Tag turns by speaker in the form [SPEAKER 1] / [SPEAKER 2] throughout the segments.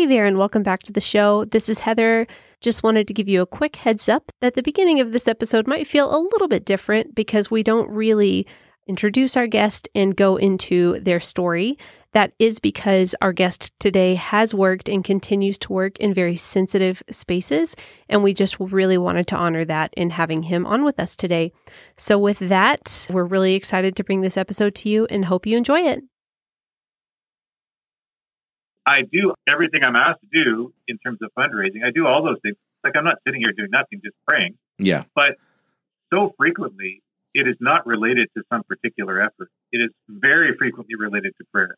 [SPEAKER 1] Hey there, and welcome back to the show. This is Heather. Just wanted to give you a quick heads up that the beginning of this episode might feel a little bit different because we don't really introduce our guest and go into their story. That is because our guest today has worked and continues to work in very sensitive spaces, and we just really wanted to honor that in having him on with us today. So, with that, we're really excited to bring this episode to you and hope you enjoy it.
[SPEAKER 2] I do everything I'm asked to do in terms of fundraising. I do all those things. Like I'm not sitting here doing nothing, just praying.
[SPEAKER 3] Yeah.
[SPEAKER 2] But so frequently, it is not related to some particular effort. It is very frequently related to prayer.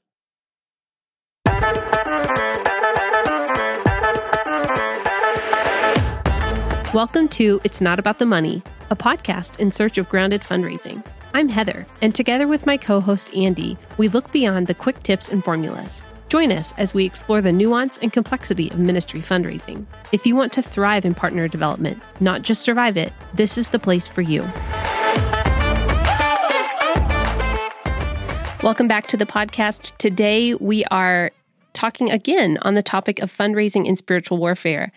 [SPEAKER 1] Welcome to It's Not About the Money, a podcast in search of grounded fundraising. I'm Heather, and together with my co host Andy, we look beyond the quick tips and formulas. Join us as we explore the nuance and complexity of ministry fundraising. If you want to thrive in partner development, not just survive it, this is the place for you. Welcome back to the podcast. Today we are talking again on the topic of fundraising in spiritual warfare.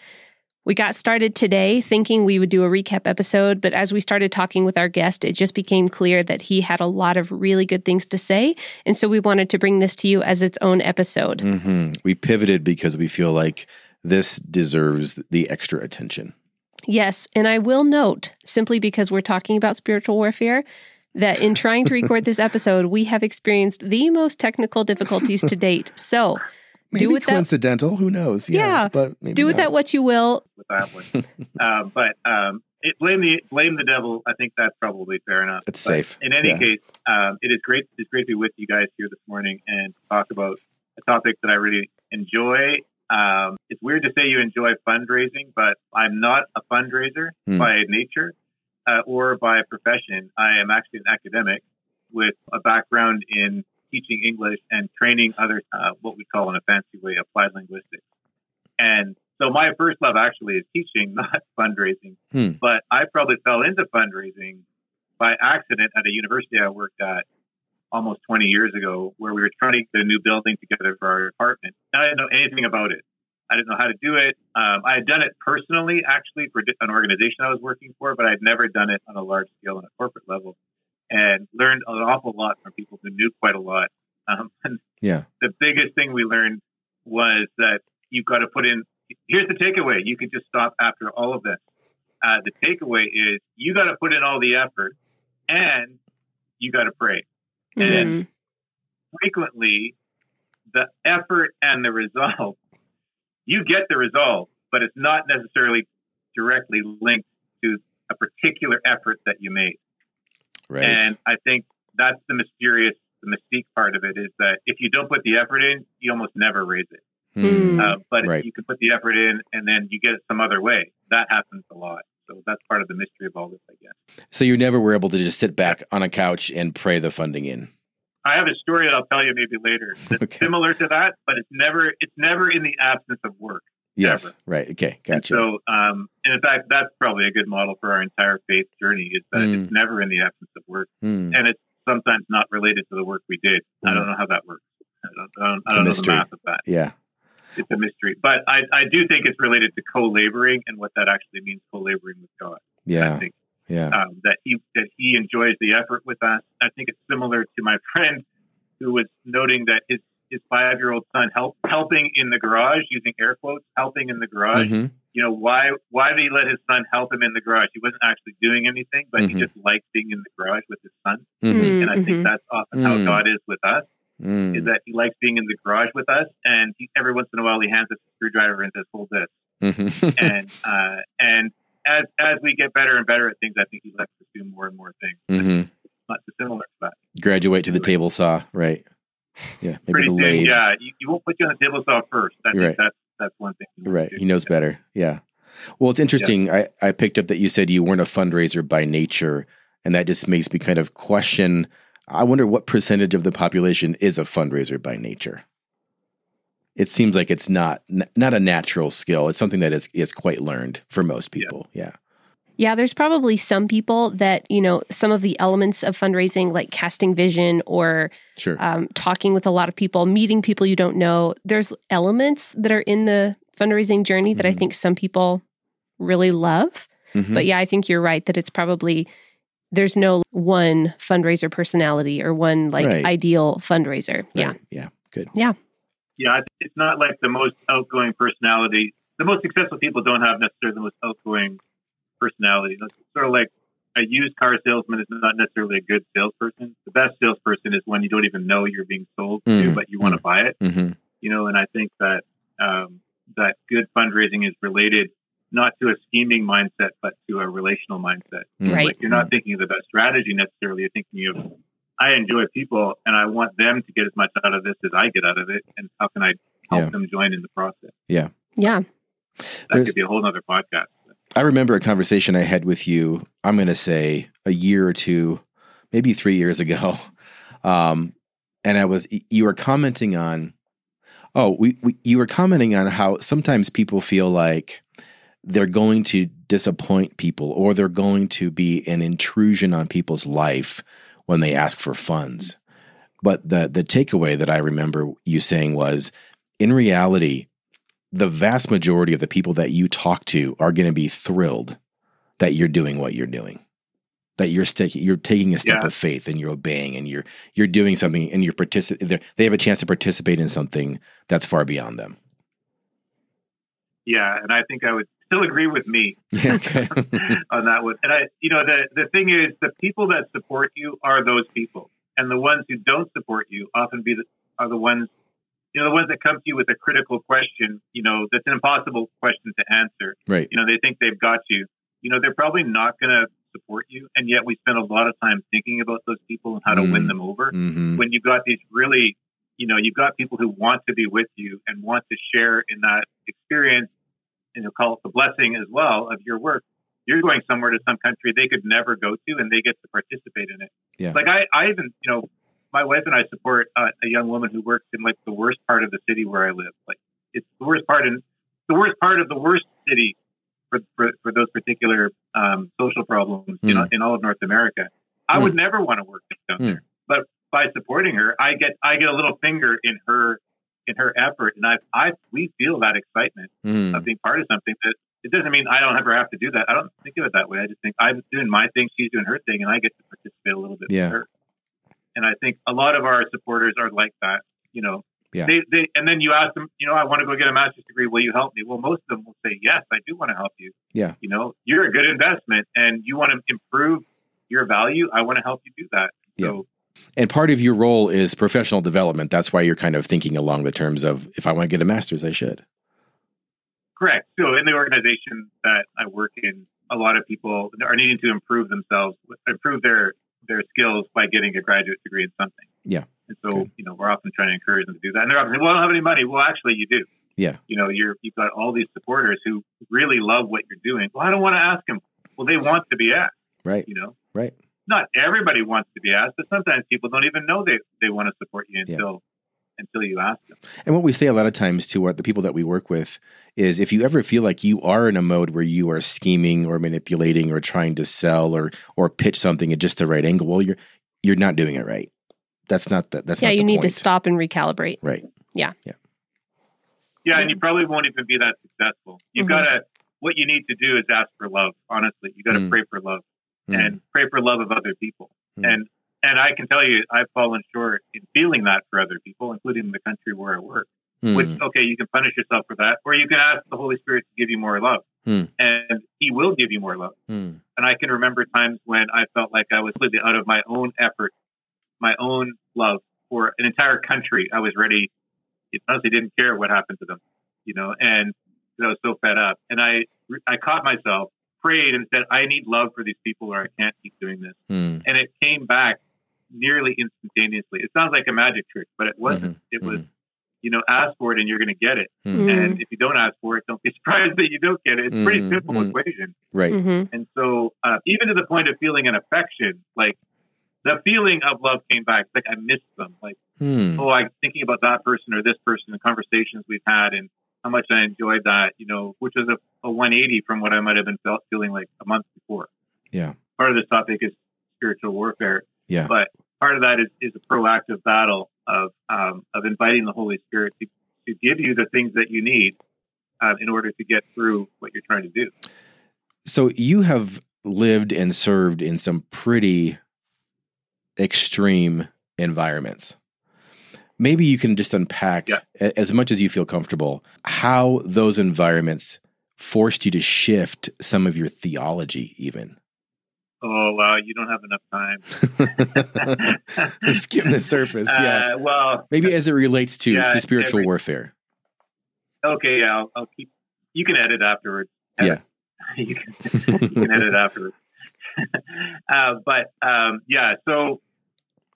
[SPEAKER 1] We got started today thinking we would do a recap episode, but as we started talking with our guest, it just became clear that he had a lot of really good things to say. And so we wanted to bring this to you as its own episode.
[SPEAKER 3] hmm We pivoted because we feel like this deserves the extra attention.
[SPEAKER 1] Yes. And I will note, simply because we're talking about spiritual warfare, that in trying to record this episode, we have experienced the most technical difficulties to date. So,
[SPEAKER 3] Maybe
[SPEAKER 1] do with that
[SPEAKER 3] coincidental. Who knows? Yeah,
[SPEAKER 1] Yeah.
[SPEAKER 3] but maybe
[SPEAKER 1] do with
[SPEAKER 3] not.
[SPEAKER 1] that what you will.
[SPEAKER 2] with that one. uh, but um, it, blame the blame the devil. I think that's probably fair enough.
[SPEAKER 3] It's
[SPEAKER 2] But
[SPEAKER 3] safe.
[SPEAKER 2] In any
[SPEAKER 3] Yeah.
[SPEAKER 2] case, um, it is great. It's great to be with you guys here this morning and talk about a topic that I really enjoy. Um, it's weird to say you enjoy fundraising, but I'm not a fundraiser
[SPEAKER 3] Hmm.
[SPEAKER 2] by nature uh, or by profession. I am actually an academic with a background in teaching English and training others, uh, what we call in a fancy way, applied linguistics. And so my first love actually is teaching, not fundraising.
[SPEAKER 3] Hmm.
[SPEAKER 2] But I probably fell into fundraising by accident at a university I worked at almost 20 years ago, where we were trying to get a new building together for our department. And I didn't know anything about it. I didn't know how to do it. Um, I had done it personally, actually, for an organization I was working for, but I'd never done it on a large scale on a corporate level and learned an awful lot from people who knew quite a lot. Um, and
[SPEAKER 3] Yeah.
[SPEAKER 2] the biggest thing we learned was that you've got to put in. Here's the takeaway. You can just stop after all of this. Uh, the takeaway is you got to put in all the effort, and you got to pray. And
[SPEAKER 1] Mhm.
[SPEAKER 2] frequently, the effort and the result, you get the result, but it's not necessarily directly linked to a particular effort that you made.
[SPEAKER 3] Right.
[SPEAKER 2] And I think that's the mysterious, the mystique part of it is that if you don't put the effort in, you almost never raise it.
[SPEAKER 3] Hmm.
[SPEAKER 2] Uh, but
[SPEAKER 3] Right.
[SPEAKER 2] if you can put the effort in and then you get it some other way, that happens a lot. So that's part of the mystery of all this, I guess.
[SPEAKER 3] So you never were able to just sit back on a couch and pray the funding in.
[SPEAKER 2] I have a story that I'll tell you maybe later that's
[SPEAKER 3] Okay.
[SPEAKER 2] similar to that, but it's never it's never in the absence of work.
[SPEAKER 3] Yes.
[SPEAKER 2] Never.
[SPEAKER 3] Right. Okay.
[SPEAKER 2] And
[SPEAKER 3] Gotcha.
[SPEAKER 2] so, um, and in fact, that's probably a good model for our entire faith journey is that
[SPEAKER 3] Mm.
[SPEAKER 2] it's never in the absence of work,
[SPEAKER 3] Hmm.
[SPEAKER 2] and it's sometimes not related to the work we did. I
[SPEAKER 3] Mm.
[SPEAKER 2] don't know how that works. I don't, I don't, I don't know
[SPEAKER 3] mystery.
[SPEAKER 2] the math of that.
[SPEAKER 3] Yeah.
[SPEAKER 2] It's a mystery, but I, I do think it's related to co-laboring and what that actually means co-laboring with God. I
[SPEAKER 3] Yeah.
[SPEAKER 2] think
[SPEAKER 3] Yeah.
[SPEAKER 2] um, that he that he enjoys the effort with us. I think it's similar to my friend who was noting that his his five year old son help helping in the garage using air quotes helping in the garage.
[SPEAKER 3] Mhm.
[SPEAKER 2] You know why why did he let his son help him in the garage? He wasn't actually doing anything, but
[SPEAKER 3] Mhm.
[SPEAKER 2] he just liked being in the garage with his son.
[SPEAKER 3] Mhm.
[SPEAKER 2] And I think that's often how
[SPEAKER 3] Mm.
[SPEAKER 2] God is with us.
[SPEAKER 3] Mm.
[SPEAKER 2] Is that he likes being in the garage with us, and he, every once in a while he hands us a screwdriver and says, "Hold this."
[SPEAKER 3] Mhm.
[SPEAKER 2] and uh, and as as we get better and better at things, I think he lets us do more and more things. Not dissimilar to that.
[SPEAKER 3] Graduate to the table saw. Right. Yeah. Maybe the lathe.
[SPEAKER 2] yeah. You, you won't put you on the table saw first. I
[SPEAKER 3] Right.
[SPEAKER 2] that's that's one thing.
[SPEAKER 3] Right.
[SPEAKER 2] do.
[SPEAKER 3] He knows better. Yeah. Well, it's interesting. I, I picked up that you said you weren't a fundraiser by nature, and that just makes me kind of question. I wonder what percentage of the population is a fundraiser by nature. It seems like it's not not a natural skill. It's something that is is quite learned for most people. Yeah.
[SPEAKER 1] Yeah, there's probably some people that, you know, some of the elements of fundraising, like casting vision or
[SPEAKER 3] Sure.
[SPEAKER 1] um, talking with a lot of people, meeting people you don't know, there's elements that are in the fundraising journey that I
[SPEAKER 3] Mhm.
[SPEAKER 1] think some people really love.
[SPEAKER 3] Mhm.
[SPEAKER 1] But yeah, I think you're right that it's probably there's no one fundraiser personality or one like
[SPEAKER 3] Right.
[SPEAKER 1] ideal fundraiser. Yeah.
[SPEAKER 3] Right. Yeah. Good.
[SPEAKER 2] Yeah, it's- it's not like the most outgoing personality. The most successful people don't have necessarily the most outgoing personality. It's sort of like a used car salesman is not necessarily a good salesperson. The best salesperson is when you don't even know you're being sold to,
[SPEAKER 3] Mm,
[SPEAKER 2] but you want to buy it.
[SPEAKER 3] hmm
[SPEAKER 2] You know, and I think that um, that good fundraising is related not to a scheming mindset, but to a relational mindset.
[SPEAKER 1] Right.
[SPEAKER 2] Like you're not thinking of the best strategy necessarily. You're thinking of, I enjoy people and I want them to get as much out of this as I get out of it. And how can I help
[SPEAKER 3] Yeah.
[SPEAKER 2] them join in the process?
[SPEAKER 1] Yeah. Yeah.
[SPEAKER 2] That
[SPEAKER 3] There's-
[SPEAKER 2] could be a whole other podcast.
[SPEAKER 3] I remember a conversation I had with you. I'm going to say a year or two, maybe three years ago, um, and I was you were commenting on. Oh, we, we you were commenting on how sometimes people feel like they're going to disappoint people or they're going to be an intrusion on people's life when they ask for funds. But the the takeaway that I remember you saying was, in reality, the vast majority of the people that you talk to are going to be thrilled that you're doing what you're doing that you're taking you're taking a step
[SPEAKER 2] Yeah.
[SPEAKER 3] of faith and you're obeying and you're you're doing something and you're particip- they have a chance to participate in something that's far beyond them
[SPEAKER 2] Yeah. And I think I would still agree with me
[SPEAKER 3] okay
[SPEAKER 2] on that one. And I, you know, the, the thing is the people that support you are those people. And the ones who don't support you often be the, are the ones, you know, the ones that come to you with a critical question, you know, that's an impossible question to answer.
[SPEAKER 3] right
[SPEAKER 2] You know, they think they've got you. You know, they're probably not going to support you. And yet we spend a lot of time thinking about those people and how to
[SPEAKER 3] Mm.
[SPEAKER 2] win them over.
[SPEAKER 3] hmm
[SPEAKER 2] When you've got these really, you know, you've got people who want to be with you and want to share in that experience, and you'll call it the blessing as well of your work. You're going somewhere to some country they could never go to, and they get to participate in it.
[SPEAKER 3] Yeah.
[SPEAKER 2] Like I, I even, you know, my wife and I support uh, a young woman who works in like the worst part of the city where I live. Like it's the worst part in the worst part of the worst city for for, for those particular um, social problems, you
[SPEAKER 3] Hmm.
[SPEAKER 2] know, in all of North America. I would never want to work down
[SPEAKER 3] Hmm.
[SPEAKER 2] there, but by supporting her, I get I get a little finger in her in her effort, and I I we feel that excitement
[SPEAKER 3] Mm.
[SPEAKER 2] of being part of something that it doesn't mean I don't ever have to do that. I don't think of it that way. I just think I'm doing my thing, she's doing her thing, and I get to participate a little bit
[SPEAKER 3] Yeah.
[SPEAKER 2] with her. And I think a lot of our supporters are like that. You know,
[SPEAKER 3] Yeah.
[SPEAKER 2] they they and then you ask them, you know, I want to go get a master's degree. Will you help me? Well, most of them will say yes, I do want to help you.
[SPEAKER 3] Yeah.
[SPEAKER 2] You know, you're a good investment, and you want to improve your value. I want to help you do that. So
[SPEAKER 3] And part of your role is professional development. That's why you're kind of thinking along the terms of if I want to get a master's, I should.
[SPEAKER 2] Correct. So in the organization that I work in, a lot of people are needing to improve themselves, improve their their skills by getting a graduate degree in something.
[SPEAKER 3] Yeah.
[SPEAKER 2] And so,
[SPEAKER 3] Good.
[SPEAKER 2] you know, we're often trying to encourage them to do that. And they're often saying, well, I don't have any money. Well, actually, you do.
[SPEAKER 3] Yeah.
[SPEAKER 2] You know, you're you've got all these supporters who really love what you're doing. Well, I don't want to ask them. Well, they want to be asked.
[SPEAKER 3] Right.
[SPEAKER 2] You know,
[SPEAKER 3] Right.
[SPEAKER 2] not everybody wants to be asked, but sometimes people don't even know they they want to support you until until you ask them.
[SPEAKER 3] And what we say a lot of times to our, the people that we work with is if you ever feel like you are in a mode where you are scheming or manipulating or trying to sell or or pitch something at just the right angle, well, you're you're not doing it right. That's not the that's
[SPEAKER 1] yeah,
[SPEAKER 3] not
[SPEAKER 1] you
[SPEAKER 3] the
[SPEAKER 1] need to stop and recalibrate.
[SPEAKER 3] Right.
[SPEAKER 2] Yeah, Yeah. Yeah, and you probably won't even be that successful. You've
[SPEAKER 1] Mhm.
[SPEAKER 2] got to, what you need to do is ask for love, honestly. you got to
[SPEAKER 3] Mm.
[SPEAKER 2] pray for love
[SPEAKER 3] Mm.
[SPEAKER 2] and pray for love of other people.
[SPEAKER 3] Mm.
[SPEAKER 2] And, and I can tell you, I've fallen short in feeling that for other people, including the country where I work.
[SPEAKER 3] Mm.
[SPEAKER 2] Which, okay, you can punish yourself for that, or you can ask the Holy Spirit to give you more love.
[SPEAKER 3] Mm.
[SPEAKER 2] And He will give you more love.
[SPEAKER 3] Mm.
[SPEAKER 2] And I can remember times when I felt like I was completely out of my own effort, my own love for an entire country. I was ready. It honestly didn't care what happened to them, you know, and I was so fed up. And I, I caught myself, prayed, and said, I need love for these people, or I can't keep doing this.
[SPEAKER 3] Mm.
[SPEAKER 2] And it came back nearly instantaneously. It sounds like a magic trick, but it wasn't.
[SPEAKER 3] Mhm.
[SPEAKER 2] It was,
[SPEAKER 3] Mhm.
[SPEAKER 2] you know, ask for it and you're going to get it.
[SPEAKER 3] Mm.
[SPEAKER 2] And if you don't ask for it, don't be surprised that you don't get it. It's a pretty
[SPEAKER 3] Mhm.
[SPEAKER 2] simple
[SPEAKER 3] Mhm.
[SPEAKER 2] equation.
[SPEAKER 3] Right.
[SPEAKER 1] Mm-hmm.
[SPEAKER 2] And so, uh, even to the point of feeling an affection, like the feeling of love came back. Like I missed them. Like,
[SPEAKER 3] Mm.
[SPEAKER 2] oh, I'm thinking about that person or this person, the conversations we've had, and how much I enjoyed that, you know, which was a, a 180 from what I might have been felt, feeling like a month before.
[SPEAKER 3] Yeah.
[SPEAKER 2] Part of this topic is spiritual warfare.
[SPEAKER 3] Yeah.
[SPEAKER 2] But part of that is, is a proactive battle of um, of inviting the Holy Spirit to, to give you the things that you need uh, in order to get through what you're trying to do.
[SPEAKER 3] So you have lived and served in some pretty extreme environments. Maybe you can just unpack
[SPEAKER 2] Yeah.
[SPEAKER 3] as much as you feel comfortable how those environments forced you to shift some of your theology even.
[SPEAKER 2] Oh wow, you don't have enough time.
[SPEAKER 3] Skim the surface, yeah.
[SPEAKER 2] Uh, well,
[SPEAKER 3] Maybe as it relates to,
[SPEAKER 2] Yeah,
[SPEAKER 3] to spiritual
[SPEAKER 2] every-
[SPEAKER 3] warfare.
[SPEAKER 2] okay, yeah, I'll, I'll keep. You can edit afterwards.
[SPEAKER 3] Yeah.
[SPEAKER 2] you, can, you can edit afterwards. uh, but um, yeah, so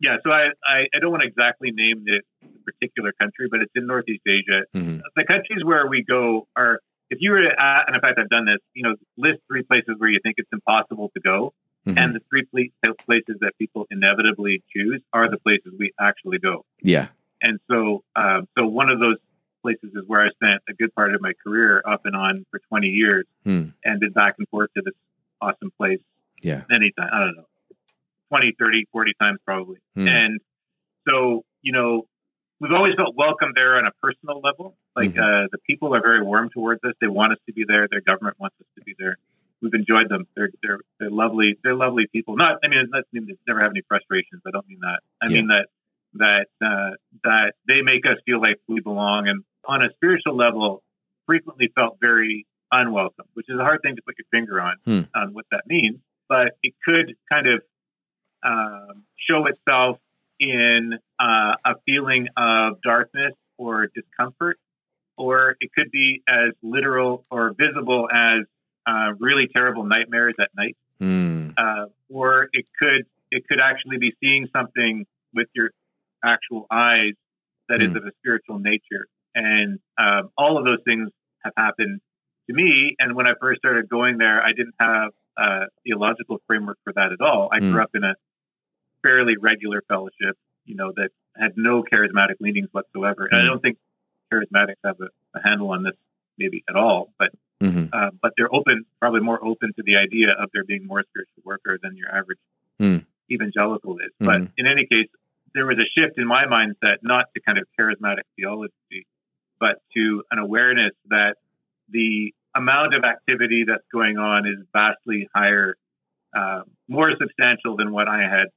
[SPEAKER 2] yeah, so I, I, I don't want to exactly name the particular country, but it's in Northeast Asia.
[SPEAKER 3] Mhm.
[SPEAKER 2] The countries where we go are, if you were to, uh, and in fact I've done this, you know, list three places where you think it's impossible to go,
[SPEAKER 3] Mhm.
[SPEAKER 2] and the three places that people inevitably choose are the places we actually go.
[SPEAKER 3] yeah.
[SPEAKER 2] And so, um, so one of those places is where I spent a good part of my career off and on for 20 years
[SPEAKER 3] Hmm.
[SPEAKER 2] and been back and forth to this awesome place
[SPEAKER 3] Yeah.
[SPEAKER 2] many times. I don't know, 20, 30, 40 times probably.
[SPEAKER 3] Hmm.
[SPEAKER 2] And so, you know, we've always felt welcome there on a personal level. Like,
[SPEAKER 3] Mhm.
[SPEAKER 2] uh, the people are very warm towards us. They want us to be there. Their government wants us to be there. We've enjoyed them. They're, they're, they're lovely. They're lovely people. Not, I mean, doesn't mean they never have any frustrations. I don't mean that. I
[SPEAKER 3] Yeah.
[SPEAKER 2] mean that, that, uh, that they make us feel like we belong. And on a spiritual level, frequently felt very unwelcome, which is a hard thing to put your finger on,
[SPEAKER 3] Hmm.
[SPEAKER 2] on what that means. But it could kind of um, show itself in uh, a feeling of darkness or discomfort, or it could be as literal or visible as uh, really terrible nightmares at night,
[SPEAKER 3] Hmm.
[SPEAKER 2] uh, or it could it could actually be seeing something with your actual eyes that is
[SPEAKER 3] Hmm.
[SPEAKER 2] of a spiritual nature, and um, all of those things have happened to me. And when I first started going there, I didn't have a theological framework for that at all. I
[SPEAKER 3] Hmm.
[SPEAKER 2] grew up in a fairly regular fellowship, you know, that had no charismatic leanings whatsoever. And I
[SPEAKER 3] Hmm.
[SPEAKER 2] don't think charismatics have a, a handle on this maybe at all, but
[SPEAKER 3] Mhm.
[SPEAKER 2] uh, but they're open, probably more open to the idea of there being more spiritual worker than your average
[SPEAKER 3] Hmm.
[SPEAKER 2] evangelical is. But
[SPEAKER 3] Mhm.
[SPEAKER 2] in any case, there was a shift in my mindset, not to kind of charismatic theology, but to an awareness that the amount of activity that's going on is vastly higher, uh, more substantial than what I had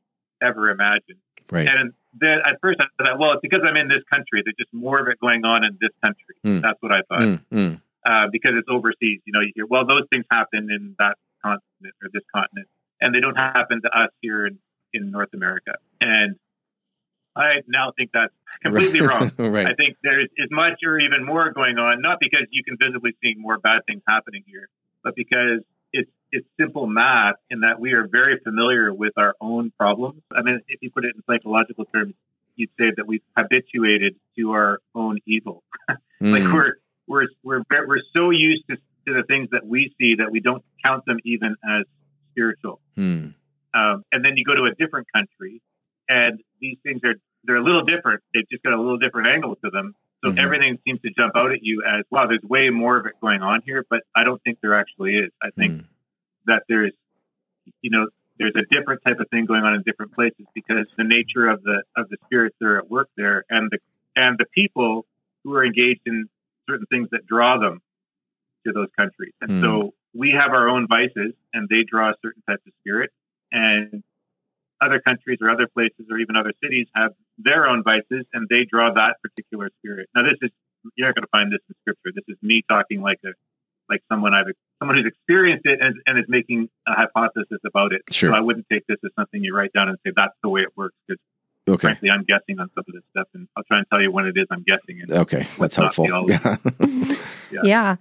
[SPEAKER 2] ever imagined.
[SPEAKER 3] Right.
[SPEAKER 2] And then at first I thought, well, it's because I'm in this country. There's just more of it going on in this country.
[SPEAKER 3] Hmm.
[SPEAKER 2] That's what I thought
[SPEAKER 3] Mm, mm.
[SPEAKER 2] Uh, because it's overseas. You know, you hear, well, those things happen in that continent or this continent, and they don't happen to us here in, in North America. And I now think that's completely wrong. I think there's as much or even more going on, not because you can visibly see more bad things happening here, but because it's it's simple math in that we are very familiar with our own problems. I mean, if you put it in psychological terms, you'd say that we've habituated to our own evil. Like
[SPEAKER 3] Mm.
[SPEAKER 2] we're we're we're we're so used to, to the things that we see that we don't count them even as spiritual.
[SPEAKER 3] Mm.
[SPEAKER 2] Um, and then you go to a different country, and these things are they're a little different. They've just got a little different angle to them. So
[SPEAKER 3] Mhm.
[SPEAKER 2] everything seems to jump out at you as wow. There's way more of it going on here, but I don't think there actually is. I think
[SPEAKER 3] Mm.
[SPEAKER 2] that there's you know there's a different type of thing going on in different places because the nature of the of the spirits that are at work there and the and the people who are engaged in certain things that draw them to those countries. And
[SPEAKER 3] Hmm.
[SPEAKER 2] so we have our own vices and they draw certain types of spirit and other countries or other places or even other cities have their own vices and they draw that particular spirit. Now this is you're not going to find this in scripture. This is me talking like a like someone I've someone who's experienced it and, and is making a hypothesis about it.
[SPEAKER 3] Sure.
[SPEAKER 2] So I wouldn't take this as something you write down and say that's the way it works because
[SPEAKER 3] Okay.
[SPEAKER 2] frankly I'm guessing on some of this stuff and I'll try and tell you when it is I'm guessing. And
[SPEAKER 3] Okay. That's helpful. Yeah.
[SPEAKER 2] Yeah.
[SPEAKER 1] yeah.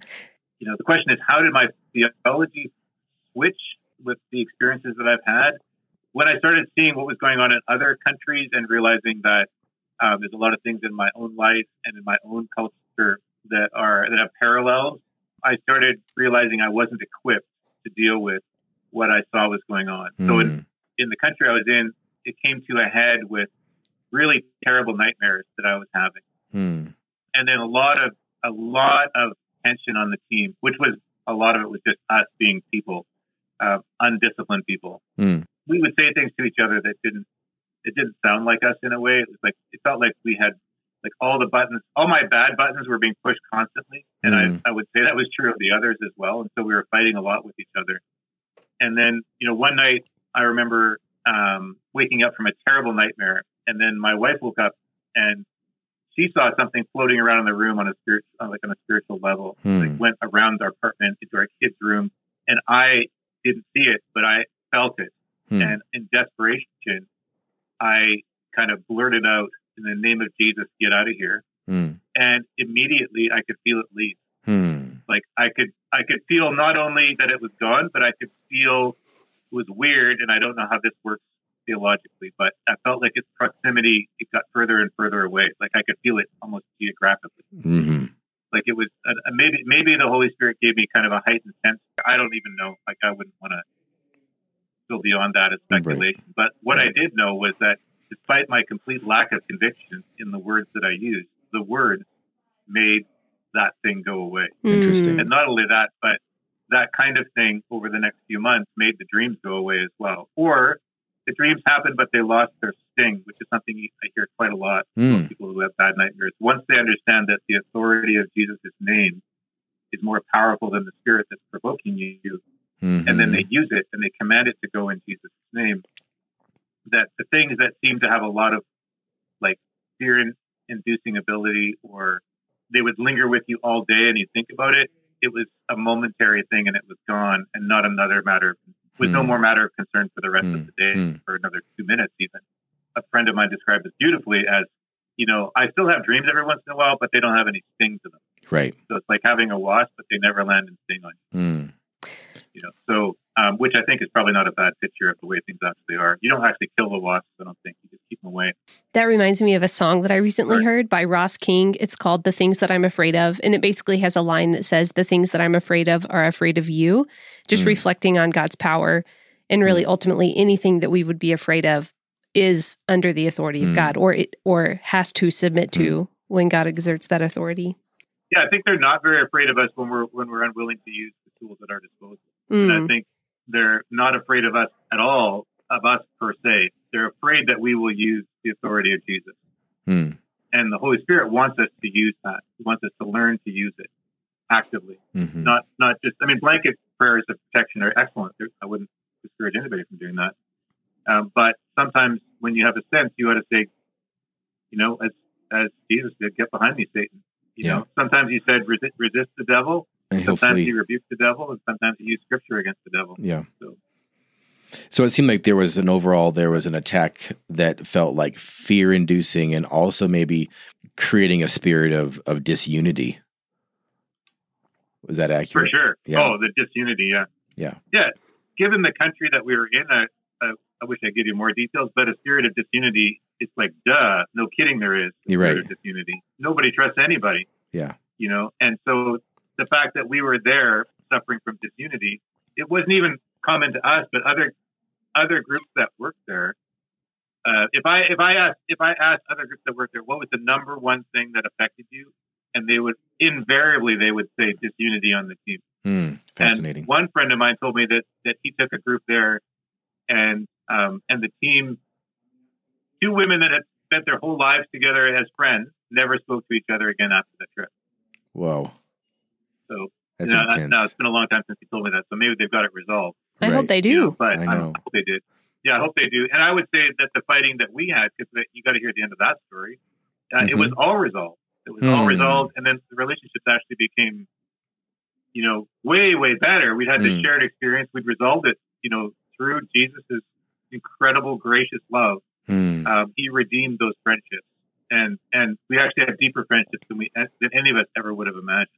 [SPEAKER 2] you know the question is how did my theology switch with the experiences that I've had? When I started seeing what was going on in other countries and realizing that um, there's a lot of things in my own life and in my own culture that are that have parallels, I started realizing I wasn't equipped to deal with what I saw was going on. So in,
[SPEAKER 3] Mm.
[SPEAKER 2] in the country I was in, it came to a head with really terrible nightmares that I was having
[SPEAKER 3] Mm.
[SPEAKER 2] and then a lot of a lot of tension on the team, which was a lot of it was just us being people, uh, undisciplined people.
[SPEAKER 3] Mm.
[SPEAKER 2] We would say things to each other that didn't it didn't sound like us in a way. It was like it felt like we had like all the buttons, all my bad buttons were being pushed constantly, and
[SPEAKER 3] Mm.
[SPEAKER 2] I I would say that was true of the others as well. And so we were fighting a lot with each other. And then you know one night I remember um, waking up from a terrible nightmare, and then my wife woke up and she saw something floating around in the room on a spirit, like on a spiritual level.
[SPEAKER 3] Hmm.
[SPEAKER 2] Like went around our apartment into our kids' room, and I didn't see it, but I felt it.
[SPEAKER 3] Hmm.
[SPEAKER 2] And in desperation, I kind of blurted out, "In the name of Jesus, get out of here!"
[SPEAKER 3] Hmm.
[SPEAKER 2] And immediately, I could feel it leave.
[SPEAKER 3] Hmm.
[SPEAKER 2] Like I could, I could feel not only that it was gone, but I could feel it was weird. And I don't know how this works theologically, but I felt like its proximity it got further and further away. Like I could feel it almost geographically.
[SPEAKER 3] hmm
[SPEAKER 2] Like it was uh, maybe maybe the Holy Spirit gave me kind of a heightened sense. I don't even know. Like I wouldn't want to go beyond that as
[SPEAKER 3] Right.
[SPEAKER 2] speculation. But what I did know was that despite my complete lack of conviction in the words that I used, the word made that thing go away.
[SPEAKER 3] Interesting.
[SPEAKER 2] And not only that, but that kind of thing over the next few months made the dreams go away as well. Or the dreams happened, but they lost their sting, which is something I hear quite a lot
[SPEAKER 3] Hmm.
[SPEAKER 2] from people who have bad nightmares. Once they understand that the authority of Jesus' name is more powerful than the spirit that's provoking you,
[SPEAKER 3] Mhm.
[SPEAKER 2] and then they use it and they command it to go in Jesus' name, that the things that seem to have a lot of like fear inducing ability or they would linger with you all day and you think about it, it was a momentary thing and it was gone and not another matter with no
[SPEAKER 3] Hmm.
[SPEAKER 2] more matter of concern for the rest
[SPEAKER 3] Hmm.
[SPEAKER 2] of the day
[SPEAKER 3] Hmm.
[SPEAKER 2] for another two minutes even. A friend of mine described it beautifully as, you know, I still have dreams every once in a while, but they don't have any sting to them.
[SPEAKER 3] right.
[SPEAKER 2] So it's like having a wasp, but they never land and sting on you
[SPEAKER 3] Hmm.
[SPEAKER 2] you know. So, um, which I think is probably not a bad picture of the way things actually are. You don't actually kill the wasps. I don't think you just keep them away.
[SPEAKER 1] That reminds me of a song that I recently
[SPEAKER 2] Sure.
[SPEAKER 1] heard by Ross King. It's called The Things That I'm Afraid of. And it basically has a line that says, The things that I'm afraid of are afraid of you, just
[SPEAKER 3] Mm.
[SPEAKER 1] reflecting on God's power. And really, ultimately, anything that we would be afraid of is under the authority of
[SPEAKER 3] Mm.
[SPEAKER 1] God or it or has to submit to when God exerts that authority.
[SPEAKER 2] Yeah, I think they're not very afraid of us when we're when we're unwilling to use the tools at our disposal. And I
[SPEAKER 1] Mm.
[SPEAKER 2] think they're not afraid of us at all, of us per se. They're afraid that we will use the authority of Jesus.
[SPEAKER 3] Hmm.
[SPEAKER 2] And the Holy Spirit wants us to use that. He wants us to learn to use it actively.
[SPEAKER 3] Mhm.
[SPEAKER 2] not not just. I mean, blanket prayers of protection are excellent. I wouldn't discourage anybody from doing that. Um, but sometimes when you have a sense, you ought to say, you know, as as Jesus did, get behind me, Satan. You
[SPEAKER 3] Yeah.
[SPEAKER 2] know, sometimes he said resist, resist the devil.
[SPEAKER 3] And
[SPEAKER 2] Sometimes he rebuked the devil, and sometimes he used scripture against the devil.
[SPEAKER 3] Yeah.
[SPEAKER 2] So-
[SPEAKER 3] So it seemed like there was an overall there was an attack that felt like fear inducing and also maybe creating a spirit of of disunity. Was that accurate?
[SPEAKER 2] For sure.
[SPEAKER 3] Yeah.
[SPEAKER 2] Oh, the disunity. Yeah.
[SPEAKER 3] Yeah.
[SPEAKER 2] Yeah. Given the country that we were in, I, I, I wish I'd give you more details, but a spirit of disunity, it's like, duh, no kidding, there is. a
[SPEAKER 3] You're
[SPEAKER 2] spirit
[SPEAKER 3] right.
[SPEAKER 2] Of disunity. Nobody trusts anybody.
[SPEAKER 3] Yeah.
[SPEAKER 2] You know, and so the fact that we were there suffering from disunity, it wasn't even common to us, but other other groups that worked there. Uh, if I if I asked if I asked other groups that worked there, what was the number one thing that affected you, and they would invariably they would say disunity on the team.
[SPEAKER 3] Hmm. Fascinating.
[SPEAKER 2] And one friend of mine told me that that he took a group there, and um, and the team, two women that had spent their whole lives together as friends, never spoke to each other again after the trip.
[SPEAKER 3] Whoa.
[SPEAKER 2] So
[SPEAKER 3] That's
[SPEAKER 2] you know,
[SPEAKER 3] intense.
[SPEAKER 2] now it's been a long time since he told me that, so maybe they've got it resolved.
[SPEAKER 1] I hope they do.
[SPEAKER 2] you know, but
[SPEAKER 3] I
[SPEAKER 2] I, hope they did. Yeah, I hope they do. And I would say that the fighting that we had, because you got to hear the end of that story, uh, it
[SPEAKER 3] Mhm.
[SPEAKER 2] was all resolved. It was all
[SPEAKER 3] Hmm.
[SPEAKER 2] resolved, and then the relationships actually became, you know, way way better. We'd had this
[SPEAKER 3] Hmm.
[SPEAKER 2] shared experience. We'd resolved it, you know, through Jesus' incredible gracious love.
[SPEAKER 3] Hmm.
[SPEAKER 2] Um, he redeemed those friendships, and and we actually had deeper friendships than we than any of us ever would have imagined.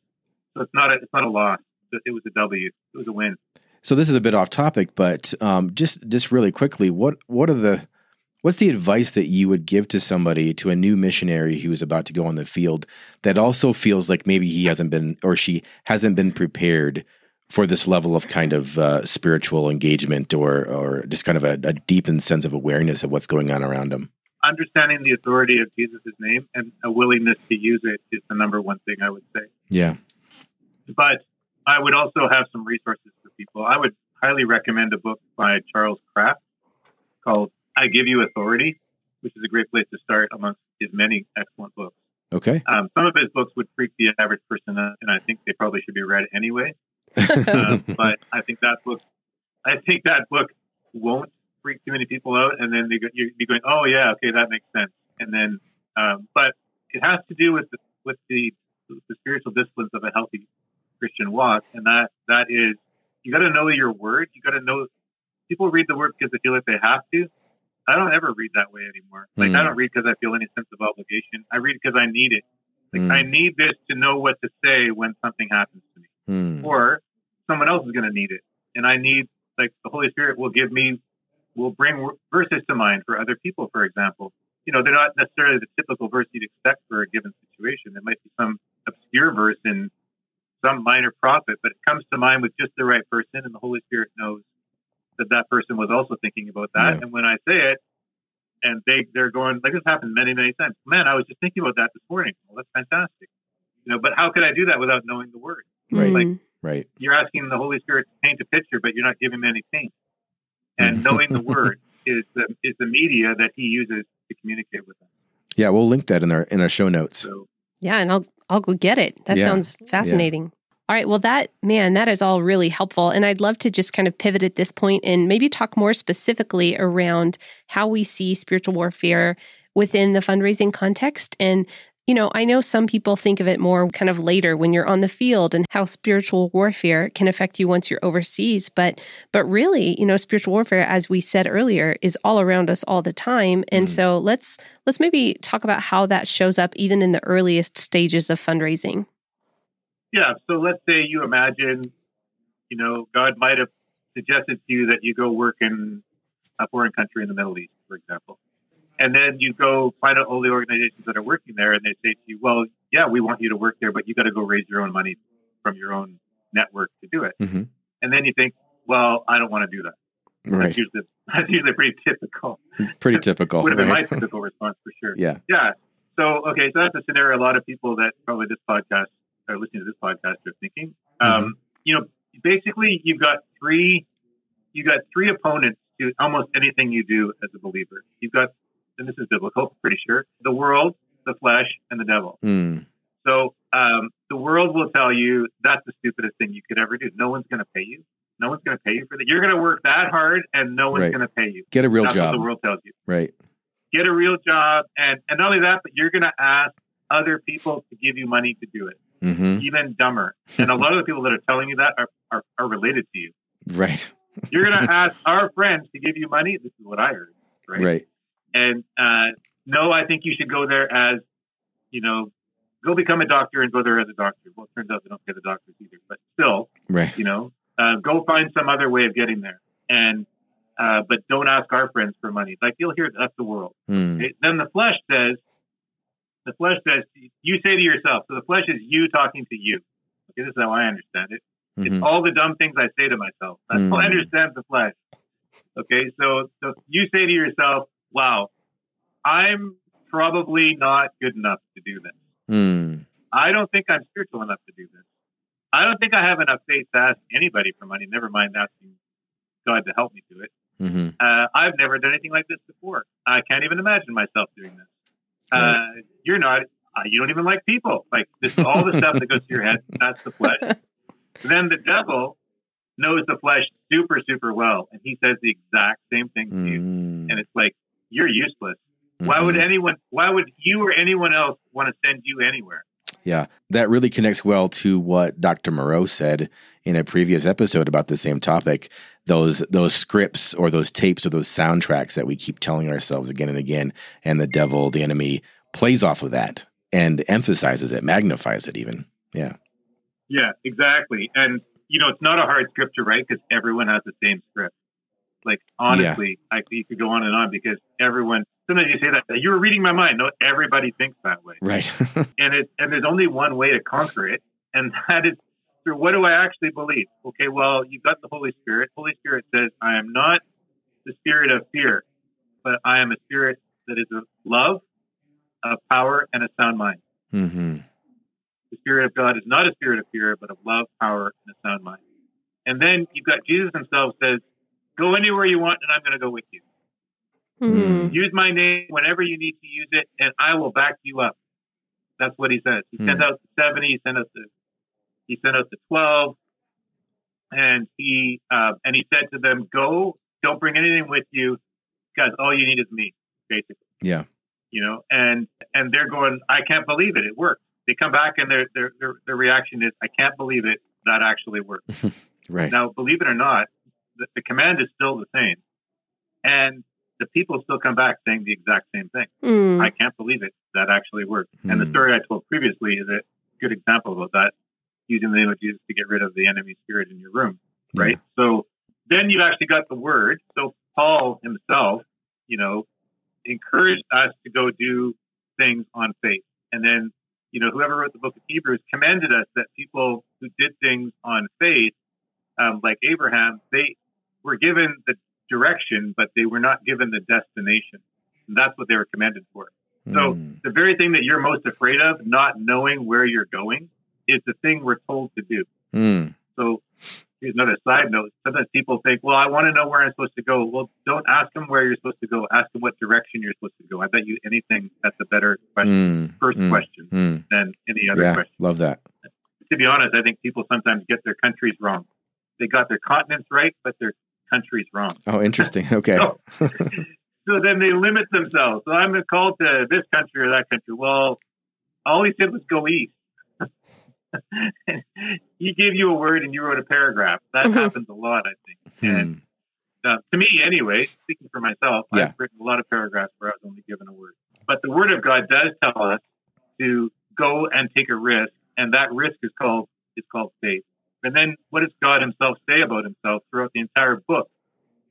[SPEAKER 2] So it's not a it's not a loss. It was a W. It was a win.
[SPEAKER 3] So this is a bit off topic, but um, just just really quickly, what what are the what's the advice that you would give to somebody to a new missionary who is about to go on the field that also feels like maybe he hasn't been or she hasn't been prepared for this level of kind of uh, spiritual engagement or or just kind of a, a deepened sense of awareness of what's going on around them?
[SPEAKER 2] understanding the authority of Jesus' name and a willingness to use it is the number one thing I would say.
[SPEAKER 3] Yeah.
[SPEAKER 2] But I would also have some resources for people. I would highly recommend a book by Charles Kraft called I Give You Authority, which is a great place to start amongst his many excellent books.
[SPEAKER 3] Okay.
[SPEAKER 2] Um, some of his books would freak the average person out, and I think they probably should be read anyway. um, but I think that book, I think that book won't freak too many people out, and then they go, you'd be going, "Oh yeah, okay, that makes sense." And then, um, but it has to do with the, with the the spiritual disciplines of a healthy Christian walk, and that that is you got to know your word. You got to know. People read the word because they feel like they have to. I don't ever read that way anymore. Like
[SPEAKER 3] Mm.
[SPEAKER 2] I don't read because I feel any sense of obligation. I read because I need it. Like
[SPEAKER 3] Mm.
[SPEAKER 2] I need this to know what to say when something happens to me,
[SPEAKER 3] Hmm.
[SPEAKER 2] or someone else is going to need it, and I need like the Holy Spirit will give me, will bring verses to mind for other people. For example, you know they're not necessarily the typical verse you'd expect for a given situation. It might be some obscure verse in some minor prophet, but it comes to mind with just the right person, and the Holy Spirit knows that that person was also thinking about that.
[SPEAKER 3] Yeah.
[SPEAKER 2] And when I say it, and they they're going like this happened many many times. Man, I was just thinking about that this morning. Well, that's fantastic. You know, but how could I do that without knowing the word?
[SPEAKER 3] Right.
[SPEAKER 1] Mm.
[SPEAKER 3] Right.
[SPEAKER 2] You're asking the Holy Spirit to paint a picture, but you're not giving him any paint. And
[SPEAKER 3] Mhm.
[SPEAKER 2] knowing the word is the is the media that he uses to communicate with us.
[SPEAKER 3] Yeah, we'll link that in our in our show notes.
[SPEAKER 2] So
[SPEAKER 1] Yeah, and I'll I'll go get it. That
[SPEAKER 3] Yeah.
[SPEAKER 1] sounds fascinating. All right, well that man, that is all really helpful and I'd love to just kind of pivot at this point and maybe talk more specifically around how we see spiritual warfare within the fundraising context and you know, I know some people think of it more kind of later when you're on the field and how spiritual warfare can affect you once you're overseas, but but really, you know, spiritual warfare as we said earlier is all around us all the time. And
[SPEAKER 3] Mhm.
[SPEAKER 1] so let's let's maybe talk about how that shows up even in the earliest stages of fundraising.
[SPEAKER 2] yeah, so let's say you imagine, you know, God might have suggested to you that you go work in a foreign country in the Middle East, for example. And then you go find out all the organizations that are working there, and they say to you, "Well, yeah, we want you to work there, but you got to go raise your own money from your own network to do it."
[SPEAKER 3] hmm
[SPEAKER 2] And then you think, "Well, I don't want to do that."
[SPEAKER 3] Right.
[SPEAKER 2] That's usually that's usually pretty typical.
[SPEAKER 3] Pretty typical.
[SPEAKER 2] Would have been my typical response for sure.
[SPEAKER 3] yeah.
[SPEAKER 2] Yeah. So okay, so that's a scenario a lot of people that probably this podcast are listening to this podcast are thinking. Um, you know, basically you've got three you have got three opponents to almost anything you do as a believer. You've got and this is biblical, pretty sure, the world, the flesh, and the devil.
[SPEAKER 3] Mm.
[SPEAKER 2] So um, the world will tell you that's the stupidest thing you could ever do. No one's going to pay you. No one's going to pay you for that. You're going to work that hard, and no one's
[SPEAKER 3] Right.
[SPEAKER 2] going to pay you.
[SPEAKER 3] Get a real
[SPEAKER 2] that's
[SPEAKER 3] job.
[SPEAKER 2] what the world tells you
[SPEAKER 3] Right.
[SPEAKER 2] get a real job and and not only that but you're going to ask other people to give you money to do it
[SPEAKER 3] hmm
[SPEAKER 2] even dumber and a lot of the people that are telling you that are, are, are related to you
[SPEAKER 3] Right.
[SPEAKER 2] you're going to ask our friends to give you money this is what i heard right,
[SPEAKER 3] Right.
[SPEAKER 2] And uh, no i think you should go there as you know go become a doctor and go there as a doctor well it turns out they don't pay the doctors either but still
[SPEAKER 3] Right.
[SPEAKER 2] you know uh, go find some other way of getting there and uh, but don't ask our friends for money like you'll hear that's the world
[SPEAKER 3] Mm.
[SPEAKER 2] Then the flesh says, the flesh says, you say to yourself, so the flesh is you talking to you. Okay, this is how I understand it. It's
[SPEAKER 3] Mhm.
[SPEAKER 2] all the dumb things I say to myself. That's how I
[SPEAKER 3] Mm.
[SPEAKER 2] understand the flesh. Okay, so, so you say to yourself, wow, I'm probably not good enough to do this.
[SPEAKER 3] Mm.
[SPEAKER 2] I don't think I'm spiritual enough to do this. I don't think I have enough faith to ask anybody for money, never mind asking God to help me do it.
[SPEAKER 3] hmm
[SPEAKER 2] Uh, I've never done anything like this before. I can't even imagine myself doing this. Uh, you're not. Uh, you don't even like people. Like this, all the stuff that goes through your head. That's the flesh. then the devil knows the flesh super, super well, and he says the exact same thing to you.
[SPEAKER 3] Mm.
[SPEAKER 2] And it's like you're useless. Why would
[SPEAKER 3] Mhm.
[SPEAKER 2] anyone? Why would you or anyone else want to send you anywhere?
[SPEAKER 3] Yeah, that really connects well to what Dr. Moreau said in a previous episode about the same topic. Those those scripts or those tapes or those soundtracks that we keep telling ourselves again and again, and the devil, the enemy, plays off of that and emphasizes it, magnifies it even. Yeah.
[SPEAKER 2] Yeah, exactly. And you know, it's not a hard script to write because everyone has the same script. Like honestly, I you could go on and on because everyone. Sometimes you say that you were reading my mind. No, everybody thinks that way,
[SPEAKER 3] Right.
[SPEAKER 2] and it and there's only one way to conquer it, and that is through what do I actually believe? Okay, well, you've got the Holy Spirit. Holy Spirit says, "I am not the spirit of fear, but I am a spirit that is of love, of power, and a sound mind.
[SPEAKER 3] Mm-hmm.
[SPEAKER 2] The Spirit of God is not a spirit of fear, but of love, power, and a sound mind. And then you've got Jesus himself says, Go anywhere you want, and I'm going to go with you.
[SPEAKER 1] Hmm.
[SPEAKER 2] Use my name whenever you need to use it, and I will back you up. That's what he says. He sent
[SPEAKER 3] Hmm.
[SPEAKER 2] out the seventy. He sent out the he sent out the twelve, and he uh, and he said to them, "Go, don't bring anything with you, because all you need is me." Basically,
[SPEAKER 3] Yeah.
[SPEAKER 2] you know, and and they're going, "I can't believe it. It worked." They come back, and their their their, their reaction is, "I can't believe it. That actually worked."
[SPEAKER 3] Right.
[SPEAKER 2] Now, believe it or not, the, the command is still the same, and the people still come back saying the exact same thing.
[SPEAKER 1] Hmm.
[SPEAKER 2] I can't believe it. That actually worked. And the
[SPEAKER 3] Hmm.
[SPEAKER 2] story I told previously is a good example of that, using the name of Jesus to get rid of the enemy spirit in your room, right? So then you've actually got the word. So Paul himself, you know, encouraged us to go do things on faith. And then, you know, whoever wrote the book of Hebrews commended us that people who did things on faith, um, like Abraham, they were given the direction, but they were not given the destination. And that's what they were commended for. So
[SPEAKER 3] Mm.
[SPEAKER 2] the very thing that you're most afraid of, not knowing where you're going, is the thing we're told to do.
[SPEAKER 3] Mm.
[SPEAKER 2] So here's another side note. Sometimes people think, well, I want to know where I'm supposed to go. Well, don't ask them where you're supposed to go. Ask them what direction you're supposed to go. I bet you anything that's a better question,
[SPEAKER 3] Mm.
[SPEAKER 2] first
[SPEAKER 3] Mm.
[SPEAKER 2] question
[SPEAKER 3] Mm.
[SPEAKER 2] than any other
[SPEAKER 3] Yeah.
[SPEAKER 2] question.
[SPEAKER 3] Love that.
[SPEAKER 2] To be honest, I think people sometimes get their countries wrong. They got their continents right, but their countries wrong.
[SPEAKER 3] Oh, interesting. Okay.
[SPEAKER 2] So, so then they limit themselves. So I'm called to this country or that country. Well, all he said was go east. he gave you a word and you wrote a paragraph. That
[SPEAKER 1] Mhm.
[SPEAKER 2] happens a lot, I think. And
[SPEAKER 3] Hmm.
[SPEAKER 2] uh, to me, anyway, speaking for myself,
[SPEAKER 3] Yeah.
[SPEAKER 2] I've written a lot of paragraphs where I was only given a word. But the Word of God does tell us to go and take a risk, and that risk is called is called faith. And then, what does God Himself say about Himself throughout the entire book?